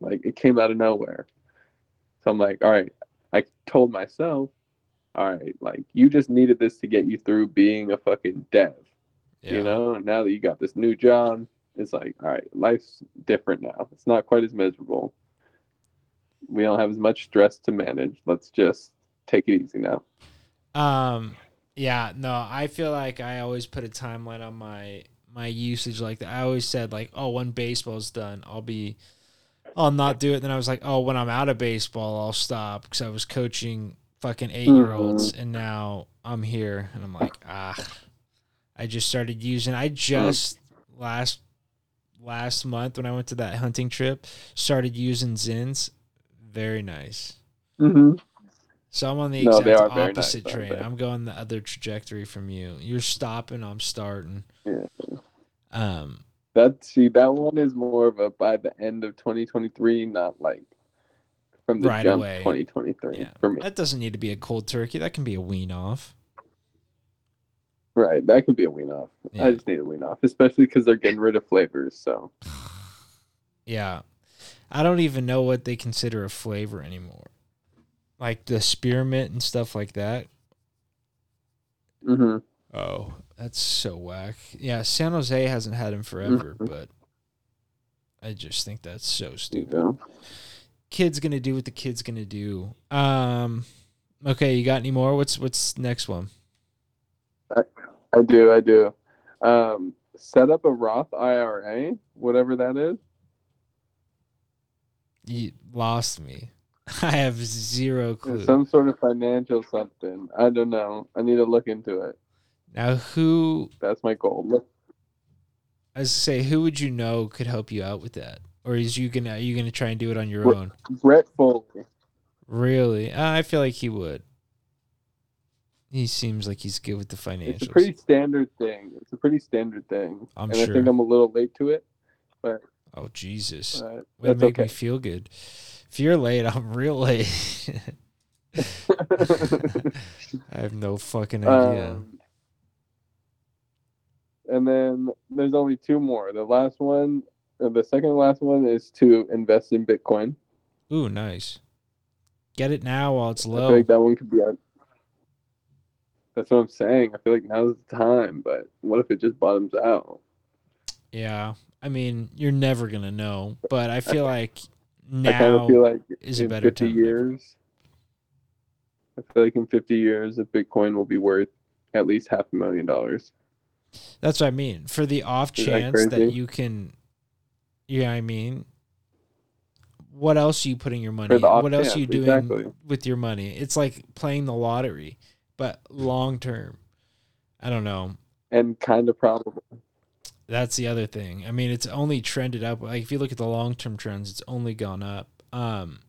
Like, it came out of nowhere. So I'm like, all right. I told myself, all right, like you just needed this to get you through being a fucking dev, Yeah. you know. And now that you got this new job, it's like, all right, life's different now. It's not quite as miserable. We don't have as much stress to manage. Let's just take it easy now. Um yeah, no, I feel like I always put a timeline on my my usage like that. I always said like, "Oh, when baseball's done, I'll be I'll not do it." Then I was like, "Oh, when I'm out of baseball, I'll stop" cuz I was coaching fucking 8-year-olds and now I'm here and I'm like, "Ah, I just started using I just last last month when I went to that hunting trip started using Zyns. Very nice. Mm-hmm. So I'm on the exact are very nice, opposite train. I'm going the other trajectory from you. You're stopping, I'm starting. Yeah. Um, That see that one is more of a by the end of 2023, not like from the Right jump away. 2023 yeah. for me. That doesn't need to be a cold turkey. That can be a wean off. Right, that could be a wean off. Yeah. I just need a wean off, especially because they're getting rid of flavors. So Yeah. I don't even know what they consider a flavor anymore. Like the spearmint and stuff like that. hmm Oh, that's so whack. Yeah, San Jose hasn't had him forever, Mhm. but I just think that's so stupid. Kid's gonna do what the kid's gonna do. Um, okay, you got any more? What's what's next one? I do, I do. Um, set up a Roth IRA, whatever that is. You lost me. I have zero clue. Some sort of financial something. I don't know. I need to look into it. Now, who? That's my goal. Look, I was to say, who would you know could help you out with that, or is you gonna are you gonna try and do it on your What- own? Brett Foley. Really? Uh, I feel like he would. He seems like he's good with the financials. It's a pretty standard thing. It's a pretty standard thing. I'm and I think I'm a little late to it, but oh Jesus! uh, that's make me feel good. If you're late, I'm real late. I have no fucking idea. um, and then there's only two more. The last one, uh, the second last one is to invest in Bitcoin. Ooh, nice. Get it now while it's I low. feel like that one could be. That's what I'm saying. I feel like now's the time, but what if it just bottoms out? Yeah. I mean, you're never gonna know, but I feel like I kind of feel like is a in better 50 time years. I feel like in 50 years, a Bitcoin will be worth at least half a million dollars. that's what I mean. For the off Is chance that, crazy? you can, yeah, I mean, what else are you putting your money? What else are you doing exactly. with your money? It's like playing the lottery, but long term. I don't know. And kind of probable. That's the other thing. I mean, it's only trended up. Like if you look at the long term trends, it's only gone up. Um,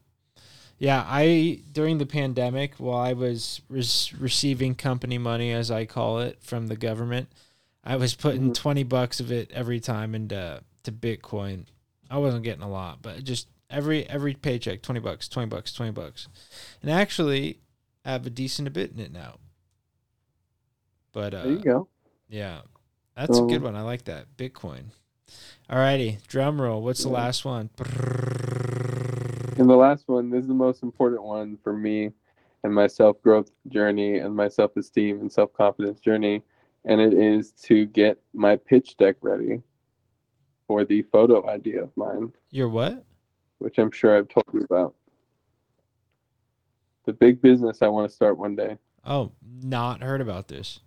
yeah, I during the pandemic, while I was res- receiving company money, as I call it, from the government, I was putting Mhm. twenty bucks of it every time into to Bitcoin. I wasn't getting a lot, but just every every paycheck, twenty bucks, twenty bucks, twenty bucks, and actually, I have a decent bit in it now. But There you uh, go. yeah, that's a good one. I like that Bitcoin. Alrighty, drum roll. What's the last one? And the last one, this is the most important one for me and my self growth journey and my self esteem and self confidence journey. And it is to get my pitch deck ready for the photo idea of mine, Your what? which I'm sure I've told you about. The big business I want to start one day. Oh, not heard about this.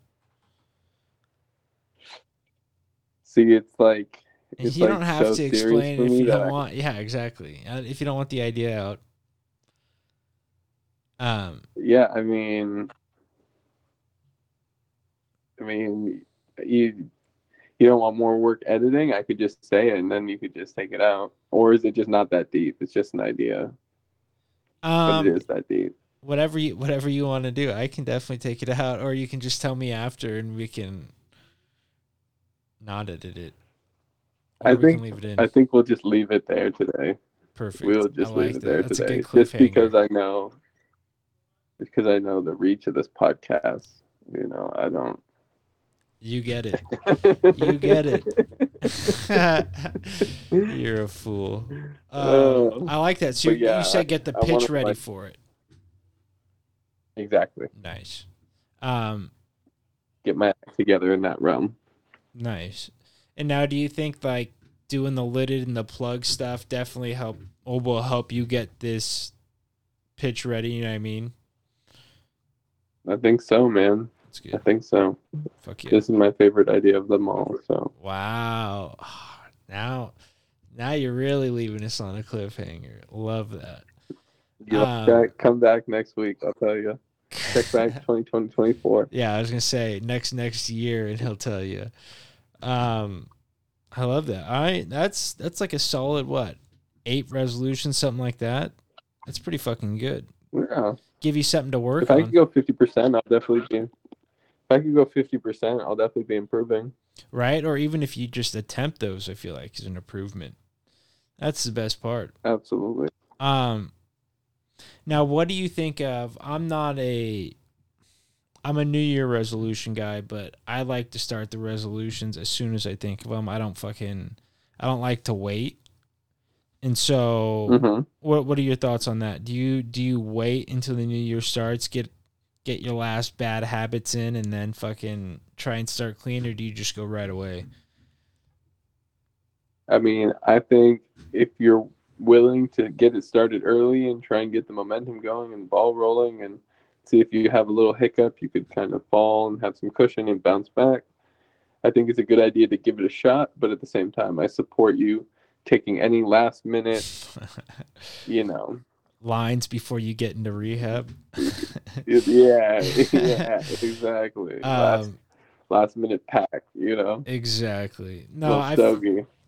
See, it's like it's you like don't have so to explain it if you don't I- want. Yeah, exactly. Uh, If you don't want the idea out. Um. Yeah, I mean, I mean, you you don't want more work editing? I could just say it, and then you could just take it out. Or is it just not that deep? It's just an idea, but Um. it is that deep. Whatever you whatever you want to do, I can definitely take it out, or you can just tell me after, and we can not edit it. I Or think- leave it in. I think we'll just leave it there today. Perfect. We'll just I leave it that. there That's today, just because. I know, because I know the reach of this podcast. You know, I don't. You get it. You get it. You're a fool. Uh, Uh, I like that. So you, yeah, you said get the I pitch ready like- for it. exactly. Nice. Um, Get my act together in that realm. Nice. And now, do you think like doing the lidded and the plug stuff definitely help or will help you get this pitch ready? You know what I mean? I think so, man. That's I think so. Fuck yeah. This is my favorite idea of them all. So Wow. Now, now you're really leaving us on a cliffhanger. Love that. you'll Um, come back next week. I'll tell you. Check back 2020, 24. Yeah, I was gonna say next next year, and he'll tell you. Um, I love that. All right, that's that's like a solid what eight resolutions, something like that. That's pretty fucking good. Yeah. Give you something to work If I on, could go 50%, I'll definitely be. If I could go 50%, I'll definitely be improving. right? Or even if you just attempt those, I feel like is an improvement. That's the best part. Absolutely. Um, now what do you think of? I'm not a, I'm a New Year resolution guy, but I like to start the resolutions as soon as I think of them. I don't fucking, I don't like to wait. And so, hmm what what are your thoughts on that? Do you do you wait until the new year starts, get get your last bad habits in, and then fucking try and start clean, or do you just go right away? I mean, I think if you're willing to get it started early and try and get the momentum going and the ball rolling and see if you have a little hiccup, you could kind of fall and have some cushion and bounce back. I think it's a good idea to give it a shot, but at the same time, I support you taking any last minute, you know, Lines before you get into rehab. yeah, yeah, exactly. Um, last minute pack, you know, exactly. No, I, f-.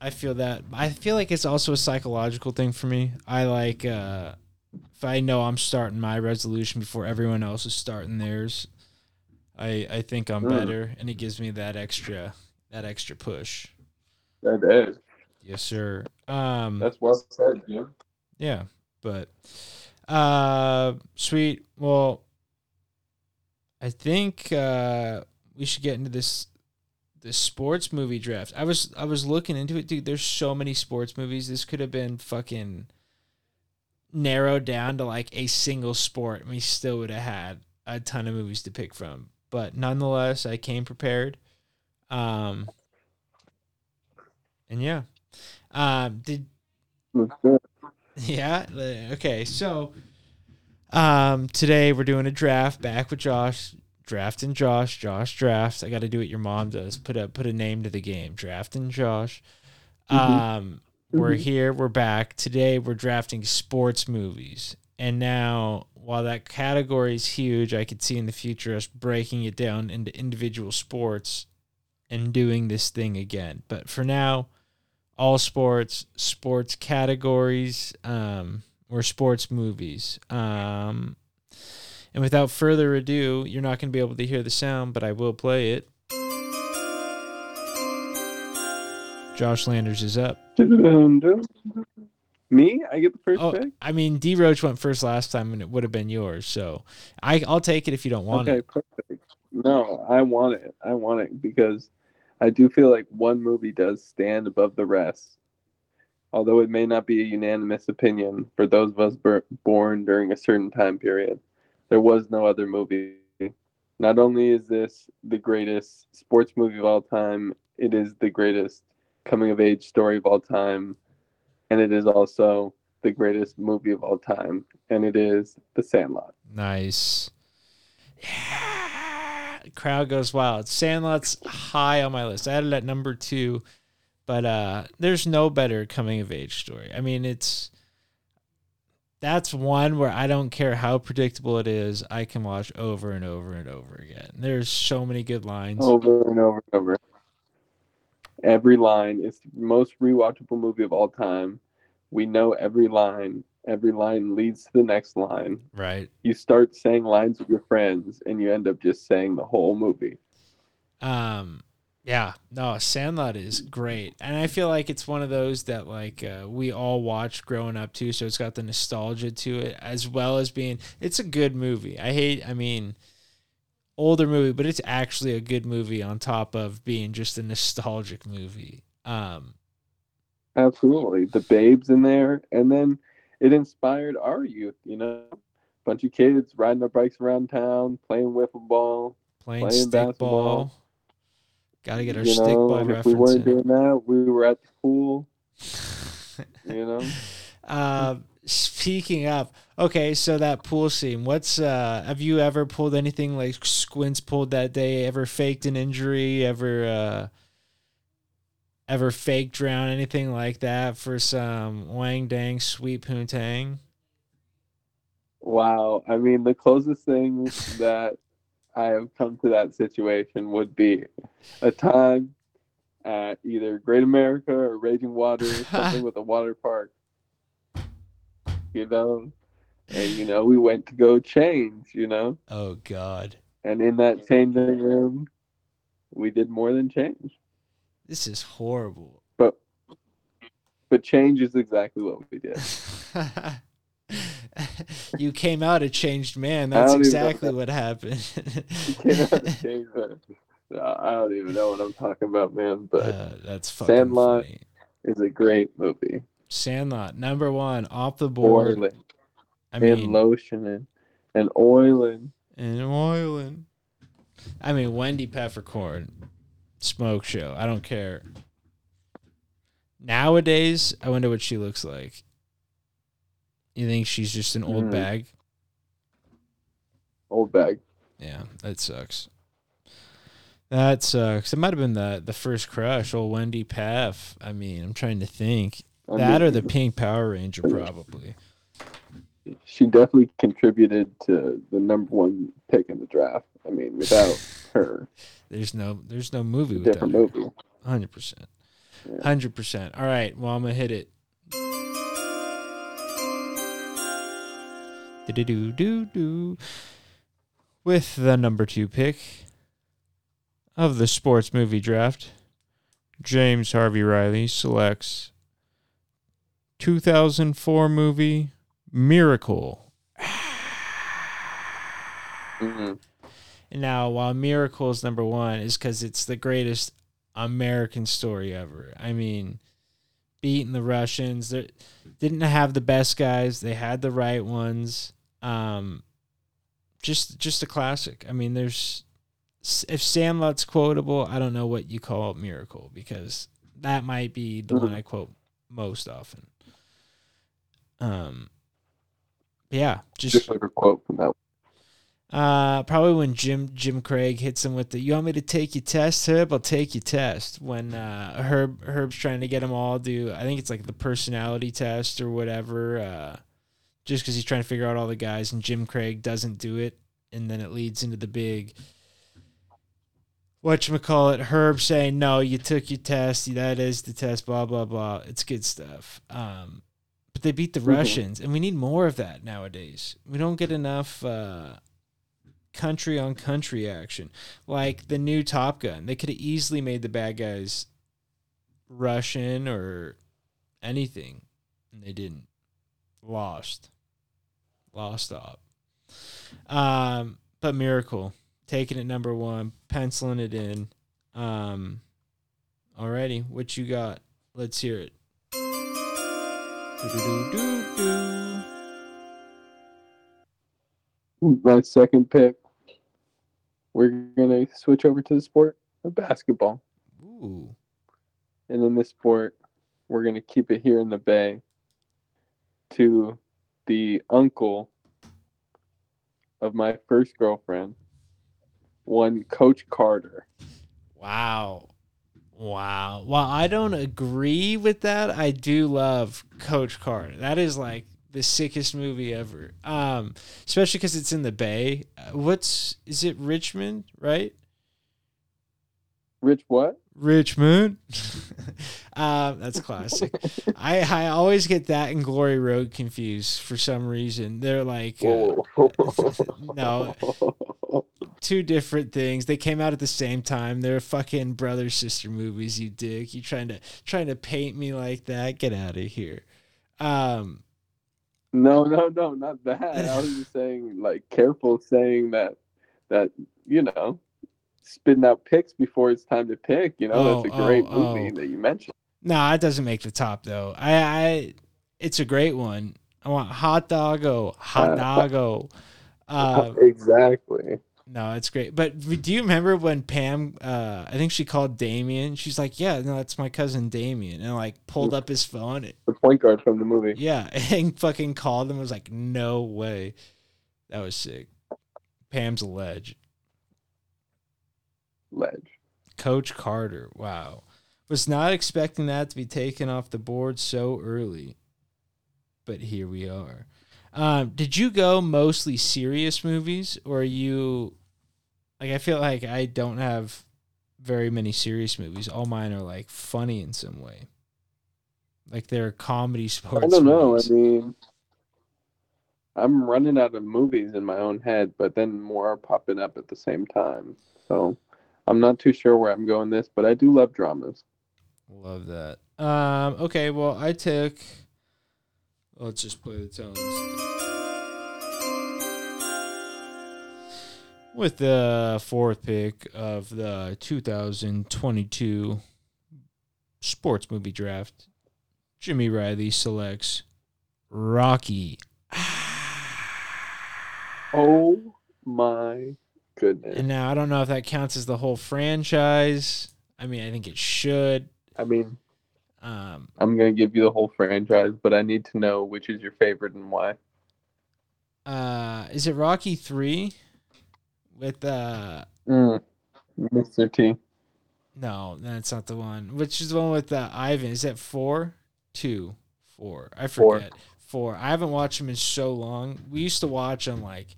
I feel that. I feel like it's also a psychological thing for me. I like uh if I know I'm starting my resolution before everyone else is starting theirs, I I think I'm Mm. better and it gives me that extra that extra push. That is. Yes, sir. Um That's well said, Jim. yeah, but uh sweet. Well, I think uh we should get into this this sports movie draft. I was I was looking into it, dude. There's so many sports movies. This could have been fucking narrowed down to like a single sport, and we still would have had a ton of movies to pick from. But nonetheless, I came prepared. Um, and yeah, um, did Let's do it. yeah. Okay. So, um, today we're doing a draft back with Josh. Draft and Josh. Josh drafts. I got to do what your mom does. Put a put a name to the game. Drafting Josh. Mhm. Um, we're Mhm. here. We're back today. We're drafting sports movies. And now, while that category is huge, I could see in the future us breaking it down into individual sports and doing this thing again. But for now, all sports, sports categories, um, or sports movies. Um, and without further ado, you're not going to be able to hear the sound, but I will play it. Josh Landers is up. Me? I get the first Oh, pick? I mean, D Roach went first last time, and it would have been yours. So I, I'll take it if you don't want Okay, it. Okay, perfect. No, I want it. I want it because I do feel like one movie does stand above the rest. Although it may not be a unanimous opinion for those of us born during a certain time period, there was no other movie. Not only is this the greatest sports movie of all time, it is the greatest coming of age story of all time, and it is also the greatest movie of all time, and it is The Sandlot. Nice. Yeah. Crowd goes wild. Sandlot's high on my list. I had it at number two, but uh, there's no better coming of age story. I mean, it's that's one where I don't care how predictable it is. I can watch over and over and over again. There's so many good lines. Over and over and over. Every line is the most rewatchable movie of all time. We know every line. Every line leads to the next line. Right. You start saying lines with your friends, and you end up just saying the whole movie. Um, yeah, no, Sandlot is great, and I feel like it's one of those that like uh, we all watched growing up too. So it's got the nostalgia to it, as well as being it's a good movie. I hate, I mean, older movie, but it's actually a good movie on top of being just a nostalgic movie. Um, Absolutely, the babes in there, and then it inspired our youth. You know, bunch of kids riding their bikes around town, playing wiffle ball, playing, Playing stick basketball. ball. Got to get our you stick know, ball and if reference we weren't in. doing that, we were at the pool. You know, Uh, speaking of, okay, so that pool scene. What's uh? Have you ever pulled anything like Squints pulled that day? Ever faked an injury? Ever uh? Ever fake drown anything like that for some wang dang sweet poontang? wow. I mean, the closest thing that I have come to that situation would be a time at either Great America or Raging Water, something with a water park. You know, and you know we went to go change. You know, Oh God, and in that changing room, we did more than change. this is horrible. But but change is exactly what we did. you came out a changed man. That's don't even know exactly what happened. You cannot change that. I don't even know what I'm talking about, man. But Uh, that's fucking Sandlot. funny. it's a great movie. Sandlot, number one, off the board. Oiling I and mean, lotioning and oiling. and oiling. I mean, Wendy Peppercorn, smoke show. I don't care. Nowadays, I wonder what she looks like. You think she's just an old Mm. bag? Old bag. Yeah, that sucks. That sucks. It might have been the the first crush, old Wendy Paff. I mean, I'm trying to think. I that mean, or the Pink Power Ranger, probably. She definitely contributed to the number one pick in the draft. I mean, without her, There's no there's no movie without different her. movie. Hundred percent. Hundred percent. All right. Well, I'm gonna hit it. With the number two pick of the sports movie draft, James Harvey Riley selects 2004 movie Miracle. Mhm. And now, while Miracle is number one, is because it's the greatest American story ever. I mean, beating the Russians, they didn't have the best guys; they had the right ones. Um, just, just a classic. I mean, there's if Sandlot's quotable, I don't know what you call Miracle because that might be the one I quote most often. Um, yeah, Just like a quote from that. uh, probably when Jim Jim Craig hits him with the "You want me to take your test, Herb? I'll take your test." When uh, Herb Herb's trying to get them all do, I think it's like the personality test or whatever. Uh, just because he's trying to figure out all the guys, and Jim Craig doesn't do it, and then it leads into the big. What you call it? Herb saying, "No, you took your test. That is the test." Blah blah blah. It's good stuff. Um, but they beat the Mhm. Russians, and we need more of that nowadays. We don't get enough. Uh, country on country action. Like the new Top Gun. They could have easily made the bad guys Russian or anything. And they didn't. Lost. Lost op. Um, but Miracle. taking it number one, penciling it in. Um, alrighty, what you got? Let's hear it. My second pick. We're gonna switch over to the sport of basketball. Ooh, And in this sport, we're going to keep it here in the Bay to the uncle of my first girlfriend, one Coach Carter. wow, wow. While I don't agree with that, I do love Coach Carter. That is like the sickest movie ever. Um, especially because it's in the Bay. Uh, What's is it? Richmond, right? Rich, what? Richmond. um, that's classic. I I always get that and Glory Road confused for some reason. They're like uh, No. two different things. They came out at the same time. They're fucking brother sister movies. You dick. You trying to trying to paint me like that? Get out of here. Um, No, no, no, not that. I was just saying, like, careful saying that, that, you know, spitting out picks before it's time to pick. You know, that's Oh, a great oh, movie oh. that you mentioned. nah, it doesn't make the top though. I I it's a great one. I want hot doggo, hot Uh, doggo. Uh, exactly. No, it's great. But do you remember when Pam? Uh, I think she called Damien. She's like, "Yeah, no, that's my cousin Damien," and like pulled up his phone. The point guard from the movie. Yeah, and fucking called him. Was like, "No way." That was sick. Pam's a ledge. Ledge. Coach Carter. Wow, was not expecting that to be taken off the board so early, but here we are. Um, did you go mostly serious movies, or are you like? I feel like I don't have very many serious movies. All mine are like funny in some way, like they're comedy sports. I don't know. movies. I mean, I'm running out of movies in my own head, but then more are popping up at the same time. So I'm not too sure where I'm going this, but I do love dramas. Love that. Um, okay, well, I took. Let's just play the tones. With the fourth pick of the 2022 sports movie draft, Jimmy Riley selects Rocky. Oh my goodness. And now I don't know if that counts as the whole franchise. I mean, I think it should. I mean, Um, I'm going to give you the whole franchise, but I need to know which is your favorite and why. uh, is it Rocky 3 with uh Mm. Mr. T. No, that's not the one. Which is the one with uh, Ivan? Is that four? Two, four. I forget. Four. I haven't watched them in so long. We used to watch them like,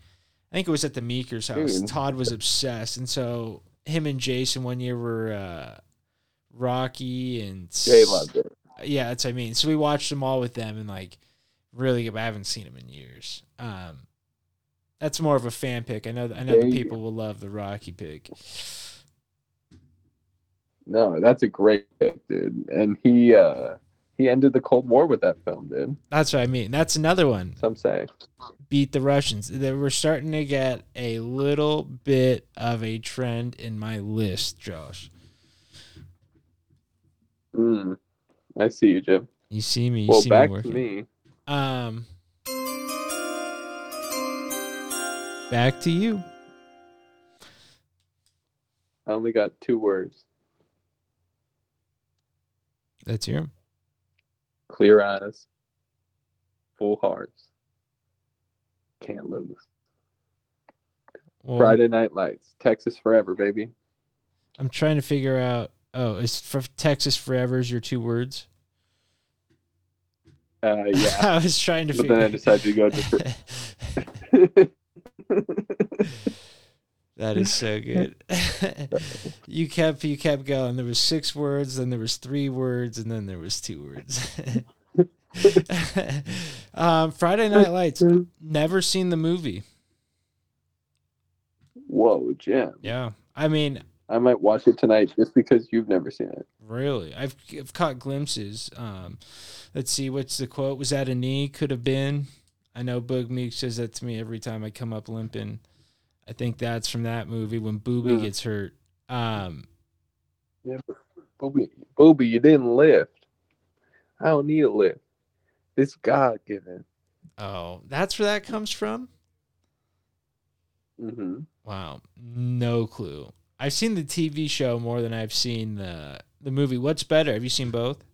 I think it was at the Meeker's house. Dude. Todd was obsessed, and so him and Jason one year were uh, Rocky and Jay loved it. yeah, that's what I mean. So we watched them all with them, and like, really, I haven't seen them in years. Um, that's more of a fan pick. I know. I know the people will love the Rocky pick. No, that's a great pick, dude. And he uh he ended the Cold War with that film, dude. That's what I mean. That's another one. Some say. Beat the Russians. They were starting to get a little bit of a trend in my list, Josh. Mm. I see you, Jim. You see me, you Well, see back me to me. Um Back to you. I only got two words: That's your clear eyes, full hearts. Can't lose. well, Friday Night Lights, Texas forever, baby. I'm trying to figure out oh, is for Texas Forever is your two words? Uh, yeah. I was trying to but figure then I decided to go different. That is so good. you kept you kept going. There was six words, then there was three words, and then there was two words. um, Friday Night Lights. Never seen the movie. Whoa, Jim. Yeah, I mean, I might watch it tonight just because you've never seen it. really, I've, I've caught glimpses. Um, let's see, what's the quote? Was that a knee? Could have been. I know Boog Meek says that to me every time I come up limping. I think that's from that movie when Boobie Hmm. gets hurt. Um, Yeah, Boobie, Boobie, you didn't lift. I don't need a lift. It's God given. oh, that's where that comes from. hmm Wow, no clue. I've seen the TV show more than I've seen the the movie. What's better? Have you seen both?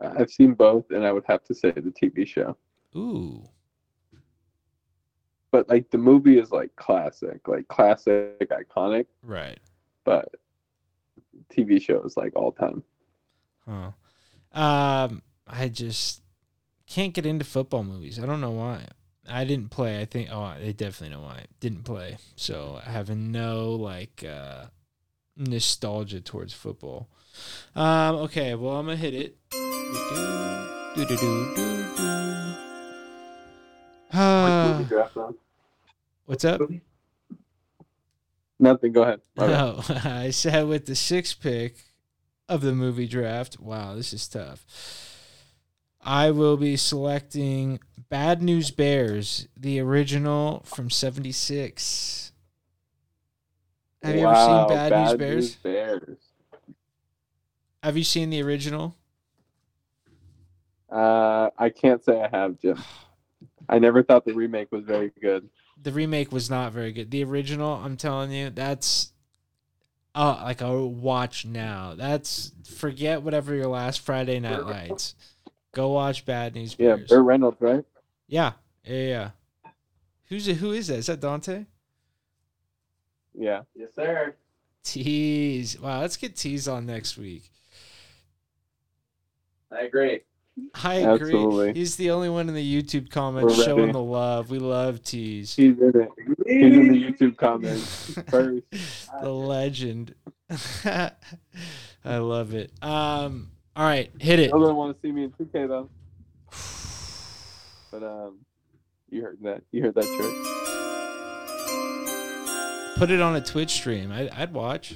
I've seen both, and I would have to say the TV show. Ooh, But like the movie is like classic, like classic, iconic. right. But TV show is like all time. Huh. Um, I just can't get into football movies. I don't know why. I didn't play. I think. Oh, they definitely know why. Didn't play. So I have no like uh, nostalgia towards football. Um. Okay. Well, I'm gonna hit it. Uh, what's up? Nothing. Go ahead. My bad. No, I said with the sixth pick of the movie draft. Wow, this is tough. I will be selecting Bad News Bears, the original from '76. Have you ever seen Bad, News Bears? News Bears. Have you seen the original? Uh, I can't say I have, Jim. I never thought the remake was very good. The remake was not very good. The original, I'm telling you, that's uh like a watch now. That's forget whatever your last Friday night lights. Go watch Bad News Bears. Yeah, Bears. Burt Reynolds, right? Yeah, yeah, yeah. Who's it? Who is that? Is that Dante? Yeah. Yes, sir. Tease. Wow, let's get Tease on next week. I agree. I agree. Absolutely. He's the only one in the YouTube comments We're showing ready. the love. We love Tease. He's in it. He's in the YouTube comments first. the legend. I love it. Um. All right, hit it. I don't want to see me in 2K though. But um, you heard that. You heard that, Church. Put it on a Twitch stream. I, I'd watch.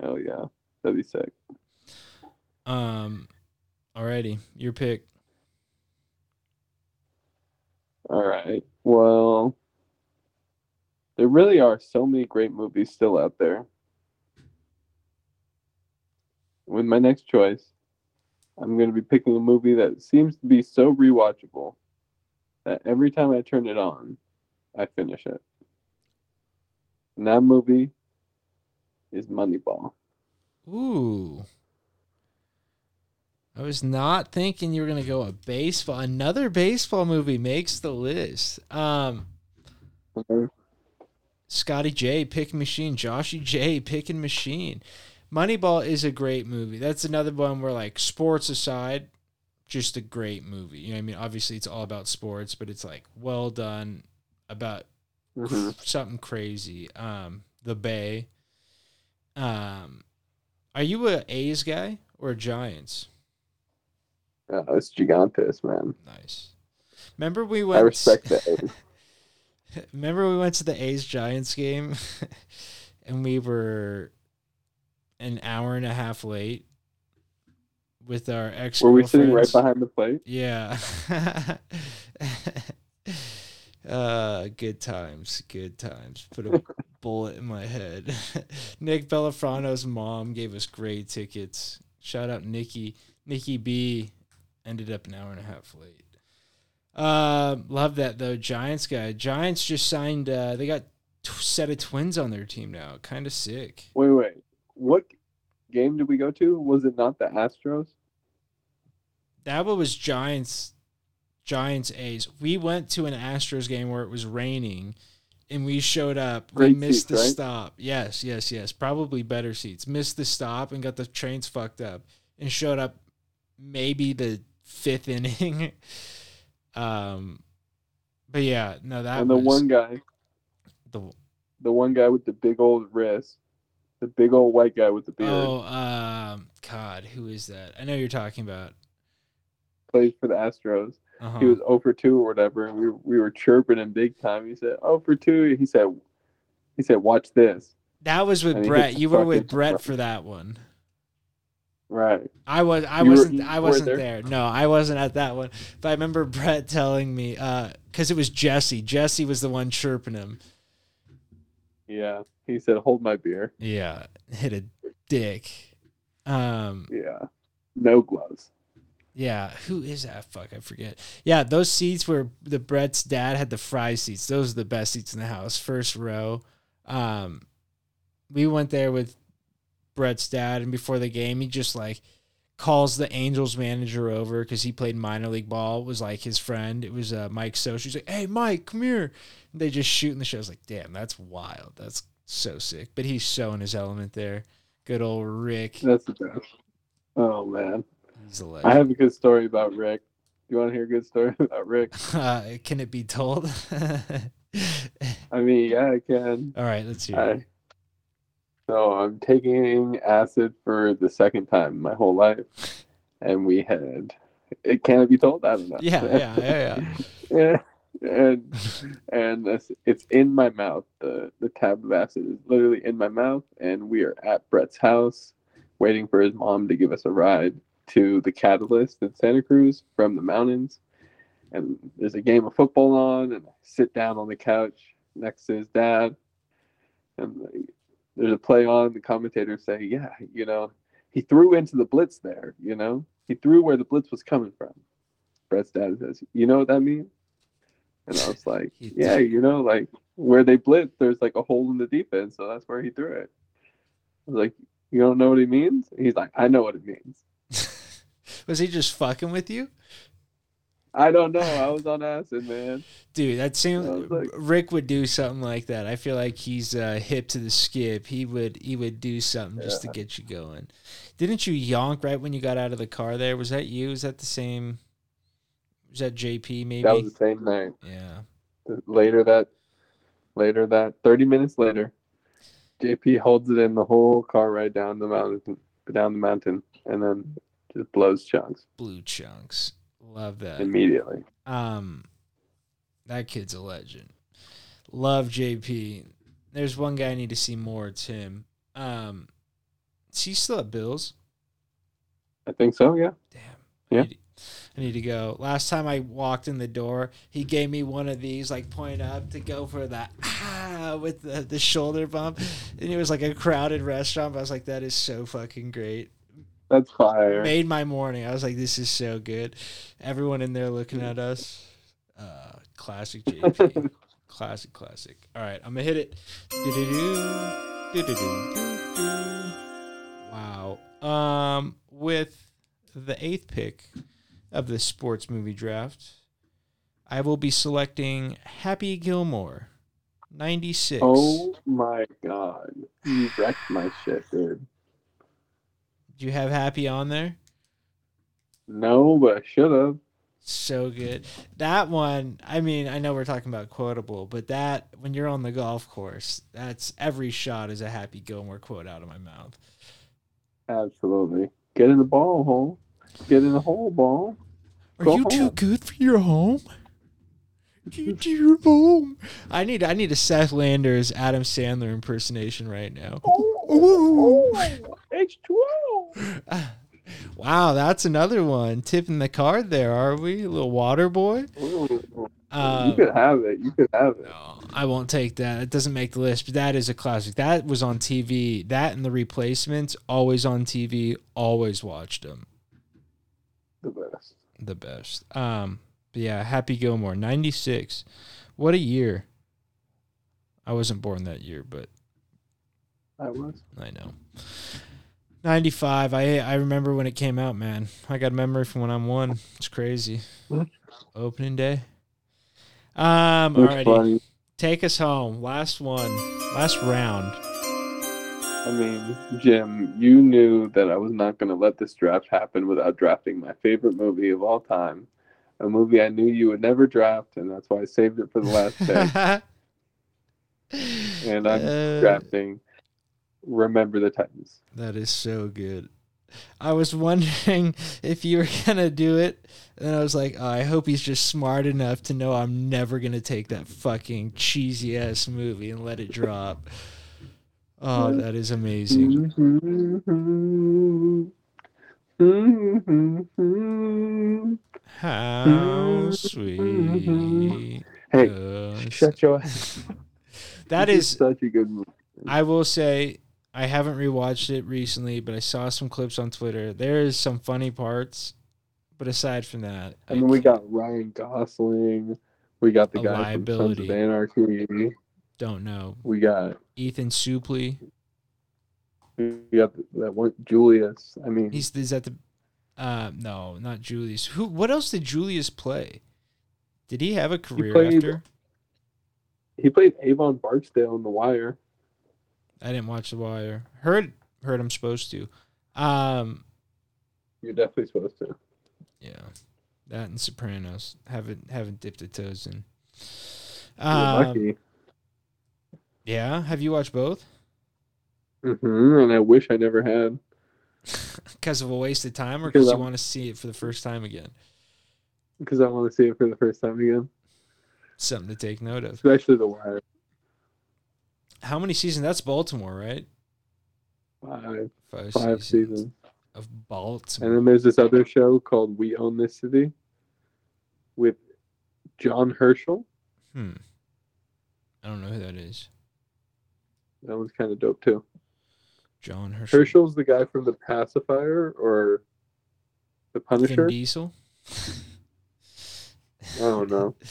Oh yeah, that'd be sick. Um. Alrighty, your pick. All right. Well, there really are so many great movies still out there. With my next choice, I'm going to be picking a movie that seems to be so rewatchable that every time I turn it on, I finish it. And that movie is Moneyball. Ooh. I was not thinking you were gonna go a baseball. Another baseball movie makes the list. Um, Scotty J picking machine, Joshy J picking machine. Moneyball is a great movie. That's another one where like sports aside, just a great movie. You know what I mean? Obviously it's all about sports, but it's like well done about Mhm. something crazy. Um, the Bay. Um, are you a A's guy or a Giants? Yeah, it's Gigantes, man. Nice. Remember we went. I respect that. Remember we went to the A's Giants game, and we were an hour and a half late with our ex. Were we sitting right behind the plate? Yeah. uh, good times, good times. Put a bullet in my head. Nick Bellafrano's mom gave us great tickets. Shout out Nikki. Nikki B ended up an hour and a half late. Um, love that though. Giants guy. Giants just signed. Uh, they got t- set of twins on their team now. Kind of sick. Wait, wait. What game did we go to? Was it not the Astros? That one was Giants, Giants A's. We went to an Astros game where it was raining, and we showed up. we Great missed the right? stop. Yes, yes, yes. Probably better seats. Missed the stop and got the trains fucked up, and showed up maybe the fifth inning. um, but yeah, no, that and the was one guy, the the one guy with the big old wrist, the big old white guy with the beard, oh um God, who is that? I know you're talking about. Plays for the Astros. Uh-huh. He was 0 for 2 or whatever, and we were, we were chirping him big time. He said, "0 for 2." He said, "He said, watch this." that was with Brett. You were with Brett for that one. Right. I was I You wasn't you I wasn't there? there. No, I wasn't at that one. But I remember Brett telling me uh because it was Jesse. Jesse was the one chirping him. Yeah. He said, "Hold my beer." Yeah, hit a dick. Um, Yeah. No gloves. yeah, who is that? Fuck, I forget. Yeah, those seats where the Brett's dad had the fry seats. Those are the best seats in the house, first row. Um, we went there with Brett's dad, and before the game, he just like calls the Angels manager over because he played minor league ball. Was like his friend. It was uh, Mike Scioscia. He's like, "Hey, Mike, come here." And they just shoot in the show. I was like, "Damn, that's wild. That's so sick." But he's so in his element there. Good old Rick. That's the best. Oh man. He's a I legend. have a good story about Rick. You want to hear a good story about Rick? Uh, can it be told? I mean, yeah, I can. All right, let's hear it. So I'm taking acid for the second time in my whole life, and we had. It can't be told. I don't know. Yeah, yeah, yeah, yeah. And and it's, it's in my mouth. The the tab of acid is literally in my mouth, and we are at Brett's house, waiting for his mom to give us a ride to the Catalyst in Santa Cruz from the mountains. And there's a game of football on, and I sit down on the couch next to his dad, and there's a play on. The commentators say, "Yeah, you know, he threw into the blitz there. You know, he threw where the blitz was coming from." Brett's dad says, "You know what that means?" And I was like, "Yeah, you know, like where they blitz, there's like a hole in the defense, so that's where he threw it." I was like, "You don't know what he means?" He's like, "I know what it means." Was he just fucking with you? I don't know. I was on acid, man. Dude, that seems like- Rick would do something like that. I feel like he's uh, hip to the skip. He would he would do something just to get you going. Didn't you yonk right when you got out of the car there? Was that you? Was that the same was that JP maybe? That was the same night. yeah. Later that, later that, thirty minutes later, JP holds it in the whole car ride down the mountain, down the mountain, and then just blows chunks Blue chunks. Love that. immediately. Um, that kid's a legend. Love JP. There's one guy I need to see more. It's him. Um, is he still at Bills? I think so. Yeah. Damn. Yeah. I need, I need to go. Last time I walked in the door, he gave me one of these, like point up to go for that ah with the, the shoulder bump. And it was like a crowded restaurant. But I was like, that is so fucking great. That's fire. Made my morning. I was like, this is so good. Everyone in there looking at us. Uh, classic JP. classic, classic. All right, I'm gonna hit it. Do-do-do, do-do-do. Wow. Um, with the eighth pick of the sports movie draft, I will be selecting Happy Gilmore, ninety six. Oh my god, you wrecked my shit, dude. You have Happy on there? No, but I should have. So good. That one, I mean, I know we're talking about quotable, but that when you're on the golf course, that's every shot is a Happy Gilmore quote out of my mouth. Absolutely. Get in the ball hole. Get in the hole ball. Are Go you too good for your home? You to your home. I need I need a Seth Landers Adam Sandler impersonation right now. Oh, Ooh. H2O. Wow, that's another one. Tipping the card there, are we? A little water boy? you Um, could have it. You could have it. No, I won't take that. It doesn't make the list, but that is a classic. That was on TV. That and the replacements, always on TV. Always watched them. The best. The best. Um, but yeah, Happy Gilmore, ninety six. What a year. I wasn't born that year, but I was. I know. Ninety five. I I remember when it came out, man. I got a memory from when I'm one. It's crazy. Opening day. Um, It's alrighty. funny. Take us home. Last one. Last round. I mean, Jim, you knew that I was not going to let this draft happen without drafting my favorite movie of all time. A movie I knew you would never draft, and that's why I saved it for the last pick. and I'm Uh, drafting Remember the Titans. That is so good. I was wondering if you were gonna do it, and I was like, oh, I hope he's just smart enough to know I'm never gonna take that fucking cheesy ass movie and let it drop. Oh, that is amazing. How sweet. Hey, shut your ass. That is such a good movie. I will say I haven't rewatched it recently, but I saw some clips on Twitter. There is some funny parts, but aside from that, I mean, we got Ryan Gosling. We got the guy from. Sons of Anarchy. don't know We got Ethan Suplee. we got that one Julius. I mean, He's is that the uh no, not Julius. Who what else did Julius play? Did he have a career played- after? he played Avon Barksdale in The Wire. I didn't watch The Wire. Heard heard I'm supposed to. Um You're definitely supposed to. yeah. That and Sopranos. Haven't haven't dipped the toes in. Um, lucky. yeah, have you watched both? hmm And I wish I never had. because of a waste of time or Because because you I'm- want to see it for the first time again? Because I want to see it for the first time again. Something to take note of. Especially The Wire. How many seasons? That's Baltimore, right? Five. Five seasons. of Baltimore. And then there's this other show called We Own This City with John Herschel. Hmm. I don't know who that is. That one's kind of dope too. John Herschel. Herschel's the guy from The Pacifier or The Vin Punisher. Diesel. I don't know.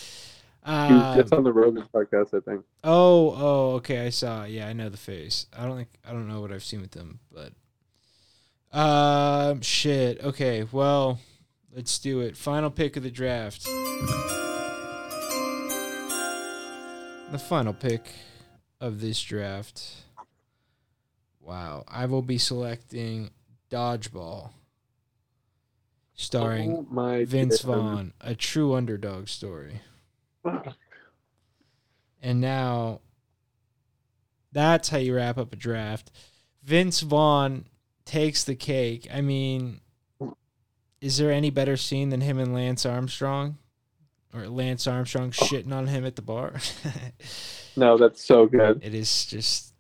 He was Uh, just on the Rogan podcast, I think. oh, oh, okay. I saw. Yeah, I know the face. I don't think I don't know what I've seen with them, but um, shit. Okay, well, let's do it. Final pick of the draft. The final pick of this draft. Wow, I will be selecting Dodgeball, starring Oh my Vince goodness. Vaughn, a true underdog story. And now that's how you wrap up a draft. Vince Vaughn takes the cake. I mean, is there any better scene than him and Lance Armstrong? Or Lance Armstrong shitting on him at the bar? No, that's so good. it is just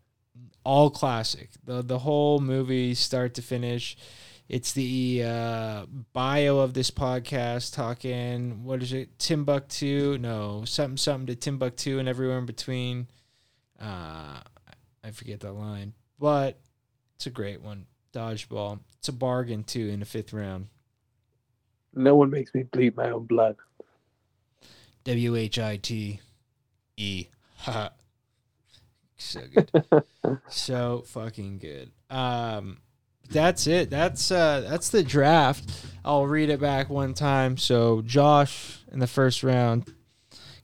all classic. The the whole movie start to finish. It's the uh, bio of this podcast talking what is it? Timbuktu? No, something something to Timbuktu and everywhere in between. Uh, I forget that line, but it's a great one. Dodgeball. It's a bargain too in the fifth round. No one makes me bleed my own blood. W H I T E. Ha. so good. so fucking good. Um that's it. That's uh that's the draft. I'll read it back one time. So Josh in the first round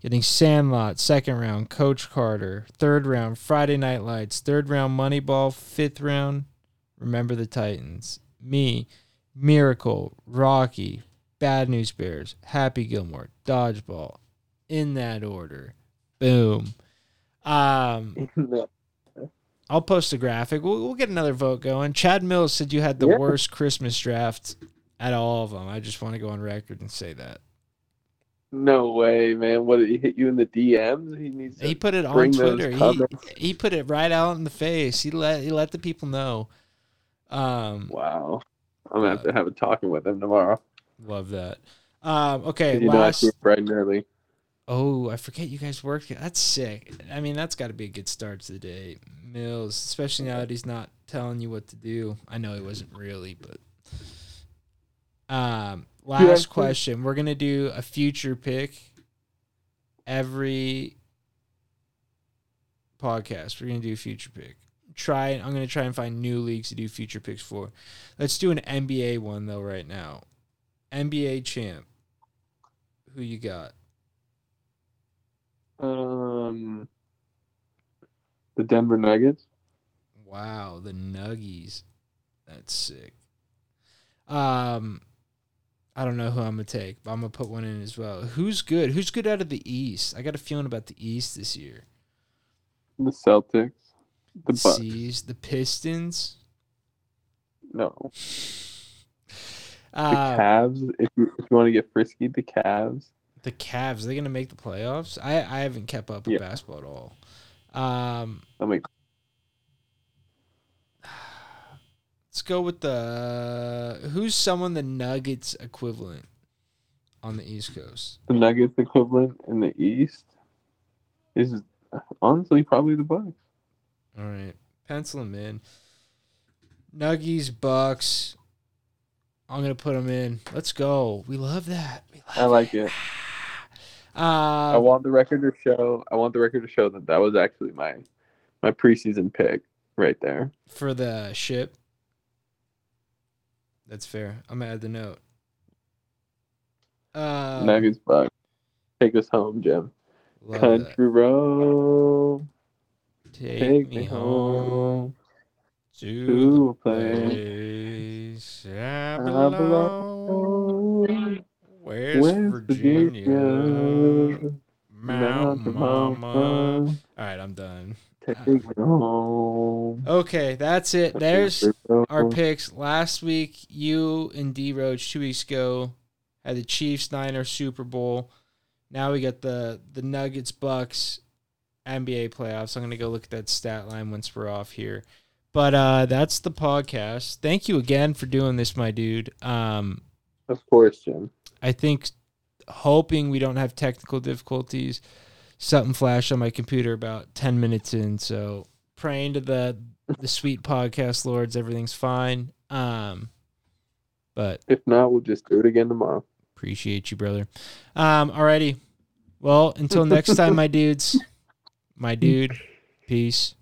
getting Sandlot, second round Coach Carter, third round Friday Night Lights, third round Moneyball, fifth round Remember the Titans. Me, Miracle, Rocky, Bad News Bears, Happy Gilmore, Dodgeball. In that order. Boom. Um. I'll post a graphic. We'll, we'll get another vote going. Chad Mills said you had the Yeah. worst Christmas draft at all of them. I just want to go on record and say that. No way, man. What did he hit you in the DMs? He needs to He put it on Twitter. He, he put it right out in the face. He let he let the people know. Um, Wow. I'm gonna have to have a talking with him tomorrow. love that. Um, okay, you know I last. bright early. Oh, I forget you guys work. That's sick. I mean, that's got to be a good start to the day. Mills, especially now that he's not telling you what to do. I know he wasn't really, but. Um, last question. We're gonna do a future pick. Every podcast, we're gonna do a future pick. Try. I'm gonna try and find new leagues to do future picks for. Let's do an NBA one though right now. NBA champ. Who you got? Um, the Denver Nuggets. Wow, the Nuggies. That's sick. Um I don't know who I'm gonna take, but I'm gonna put one in as well. Who's good? Who's good out of the East? I got a feeling about the East this year. The Celtics. The Bucks. Seas, the Pistons. No. The Uh, Cavs. If you if you want to get frisky, the Cavs. The Cavs. Are they gonna make the playoffs? I I haven't kept up with Yeah. basketball at all. Um, I mean, Let's go with the who's someone the Nuggets equivalent on the East Coast. The Nuggets equivalent in the East is honestly probably the Bucks. All right, pencil them in. Nuggies, Bucks. I'm gonna put them in. Let's go. We love that. We love I like it. Uh, I want the record to show. I want the record to show that that was actually my my preseason pick right there. for the ship. That's fair. I'm gonna add the note. Uh, Nuggets Bucks. Take us home, Jim. Country that. road, Take, take me me home home to the place place I I belong. Belong. West, West Virginia, Virginia, Mount Mama. Mama, All right, I'm done. take me home. Okay, that's it. There's our picks. Last week, you and D Roach two weeks ago had the Chiefs Niners Super Bowl. Now we got the the Nuggets Bucks NBA playoffs. I'm gonna go look at that stat line once we're off here. But uh that's the podcast. Thank you again for doing this, my dude. Um Of course, Jim. I think hoping we don't have technical difficulties. Something flashed on my computer about ten minutes in, so praying to the the sweet podcast lords, everything's fine. Um, but If not, we'll just do it again tomorrow. appreciate you, brother. Um, alrighty. Well, until next time, my dudes, my dude, peace.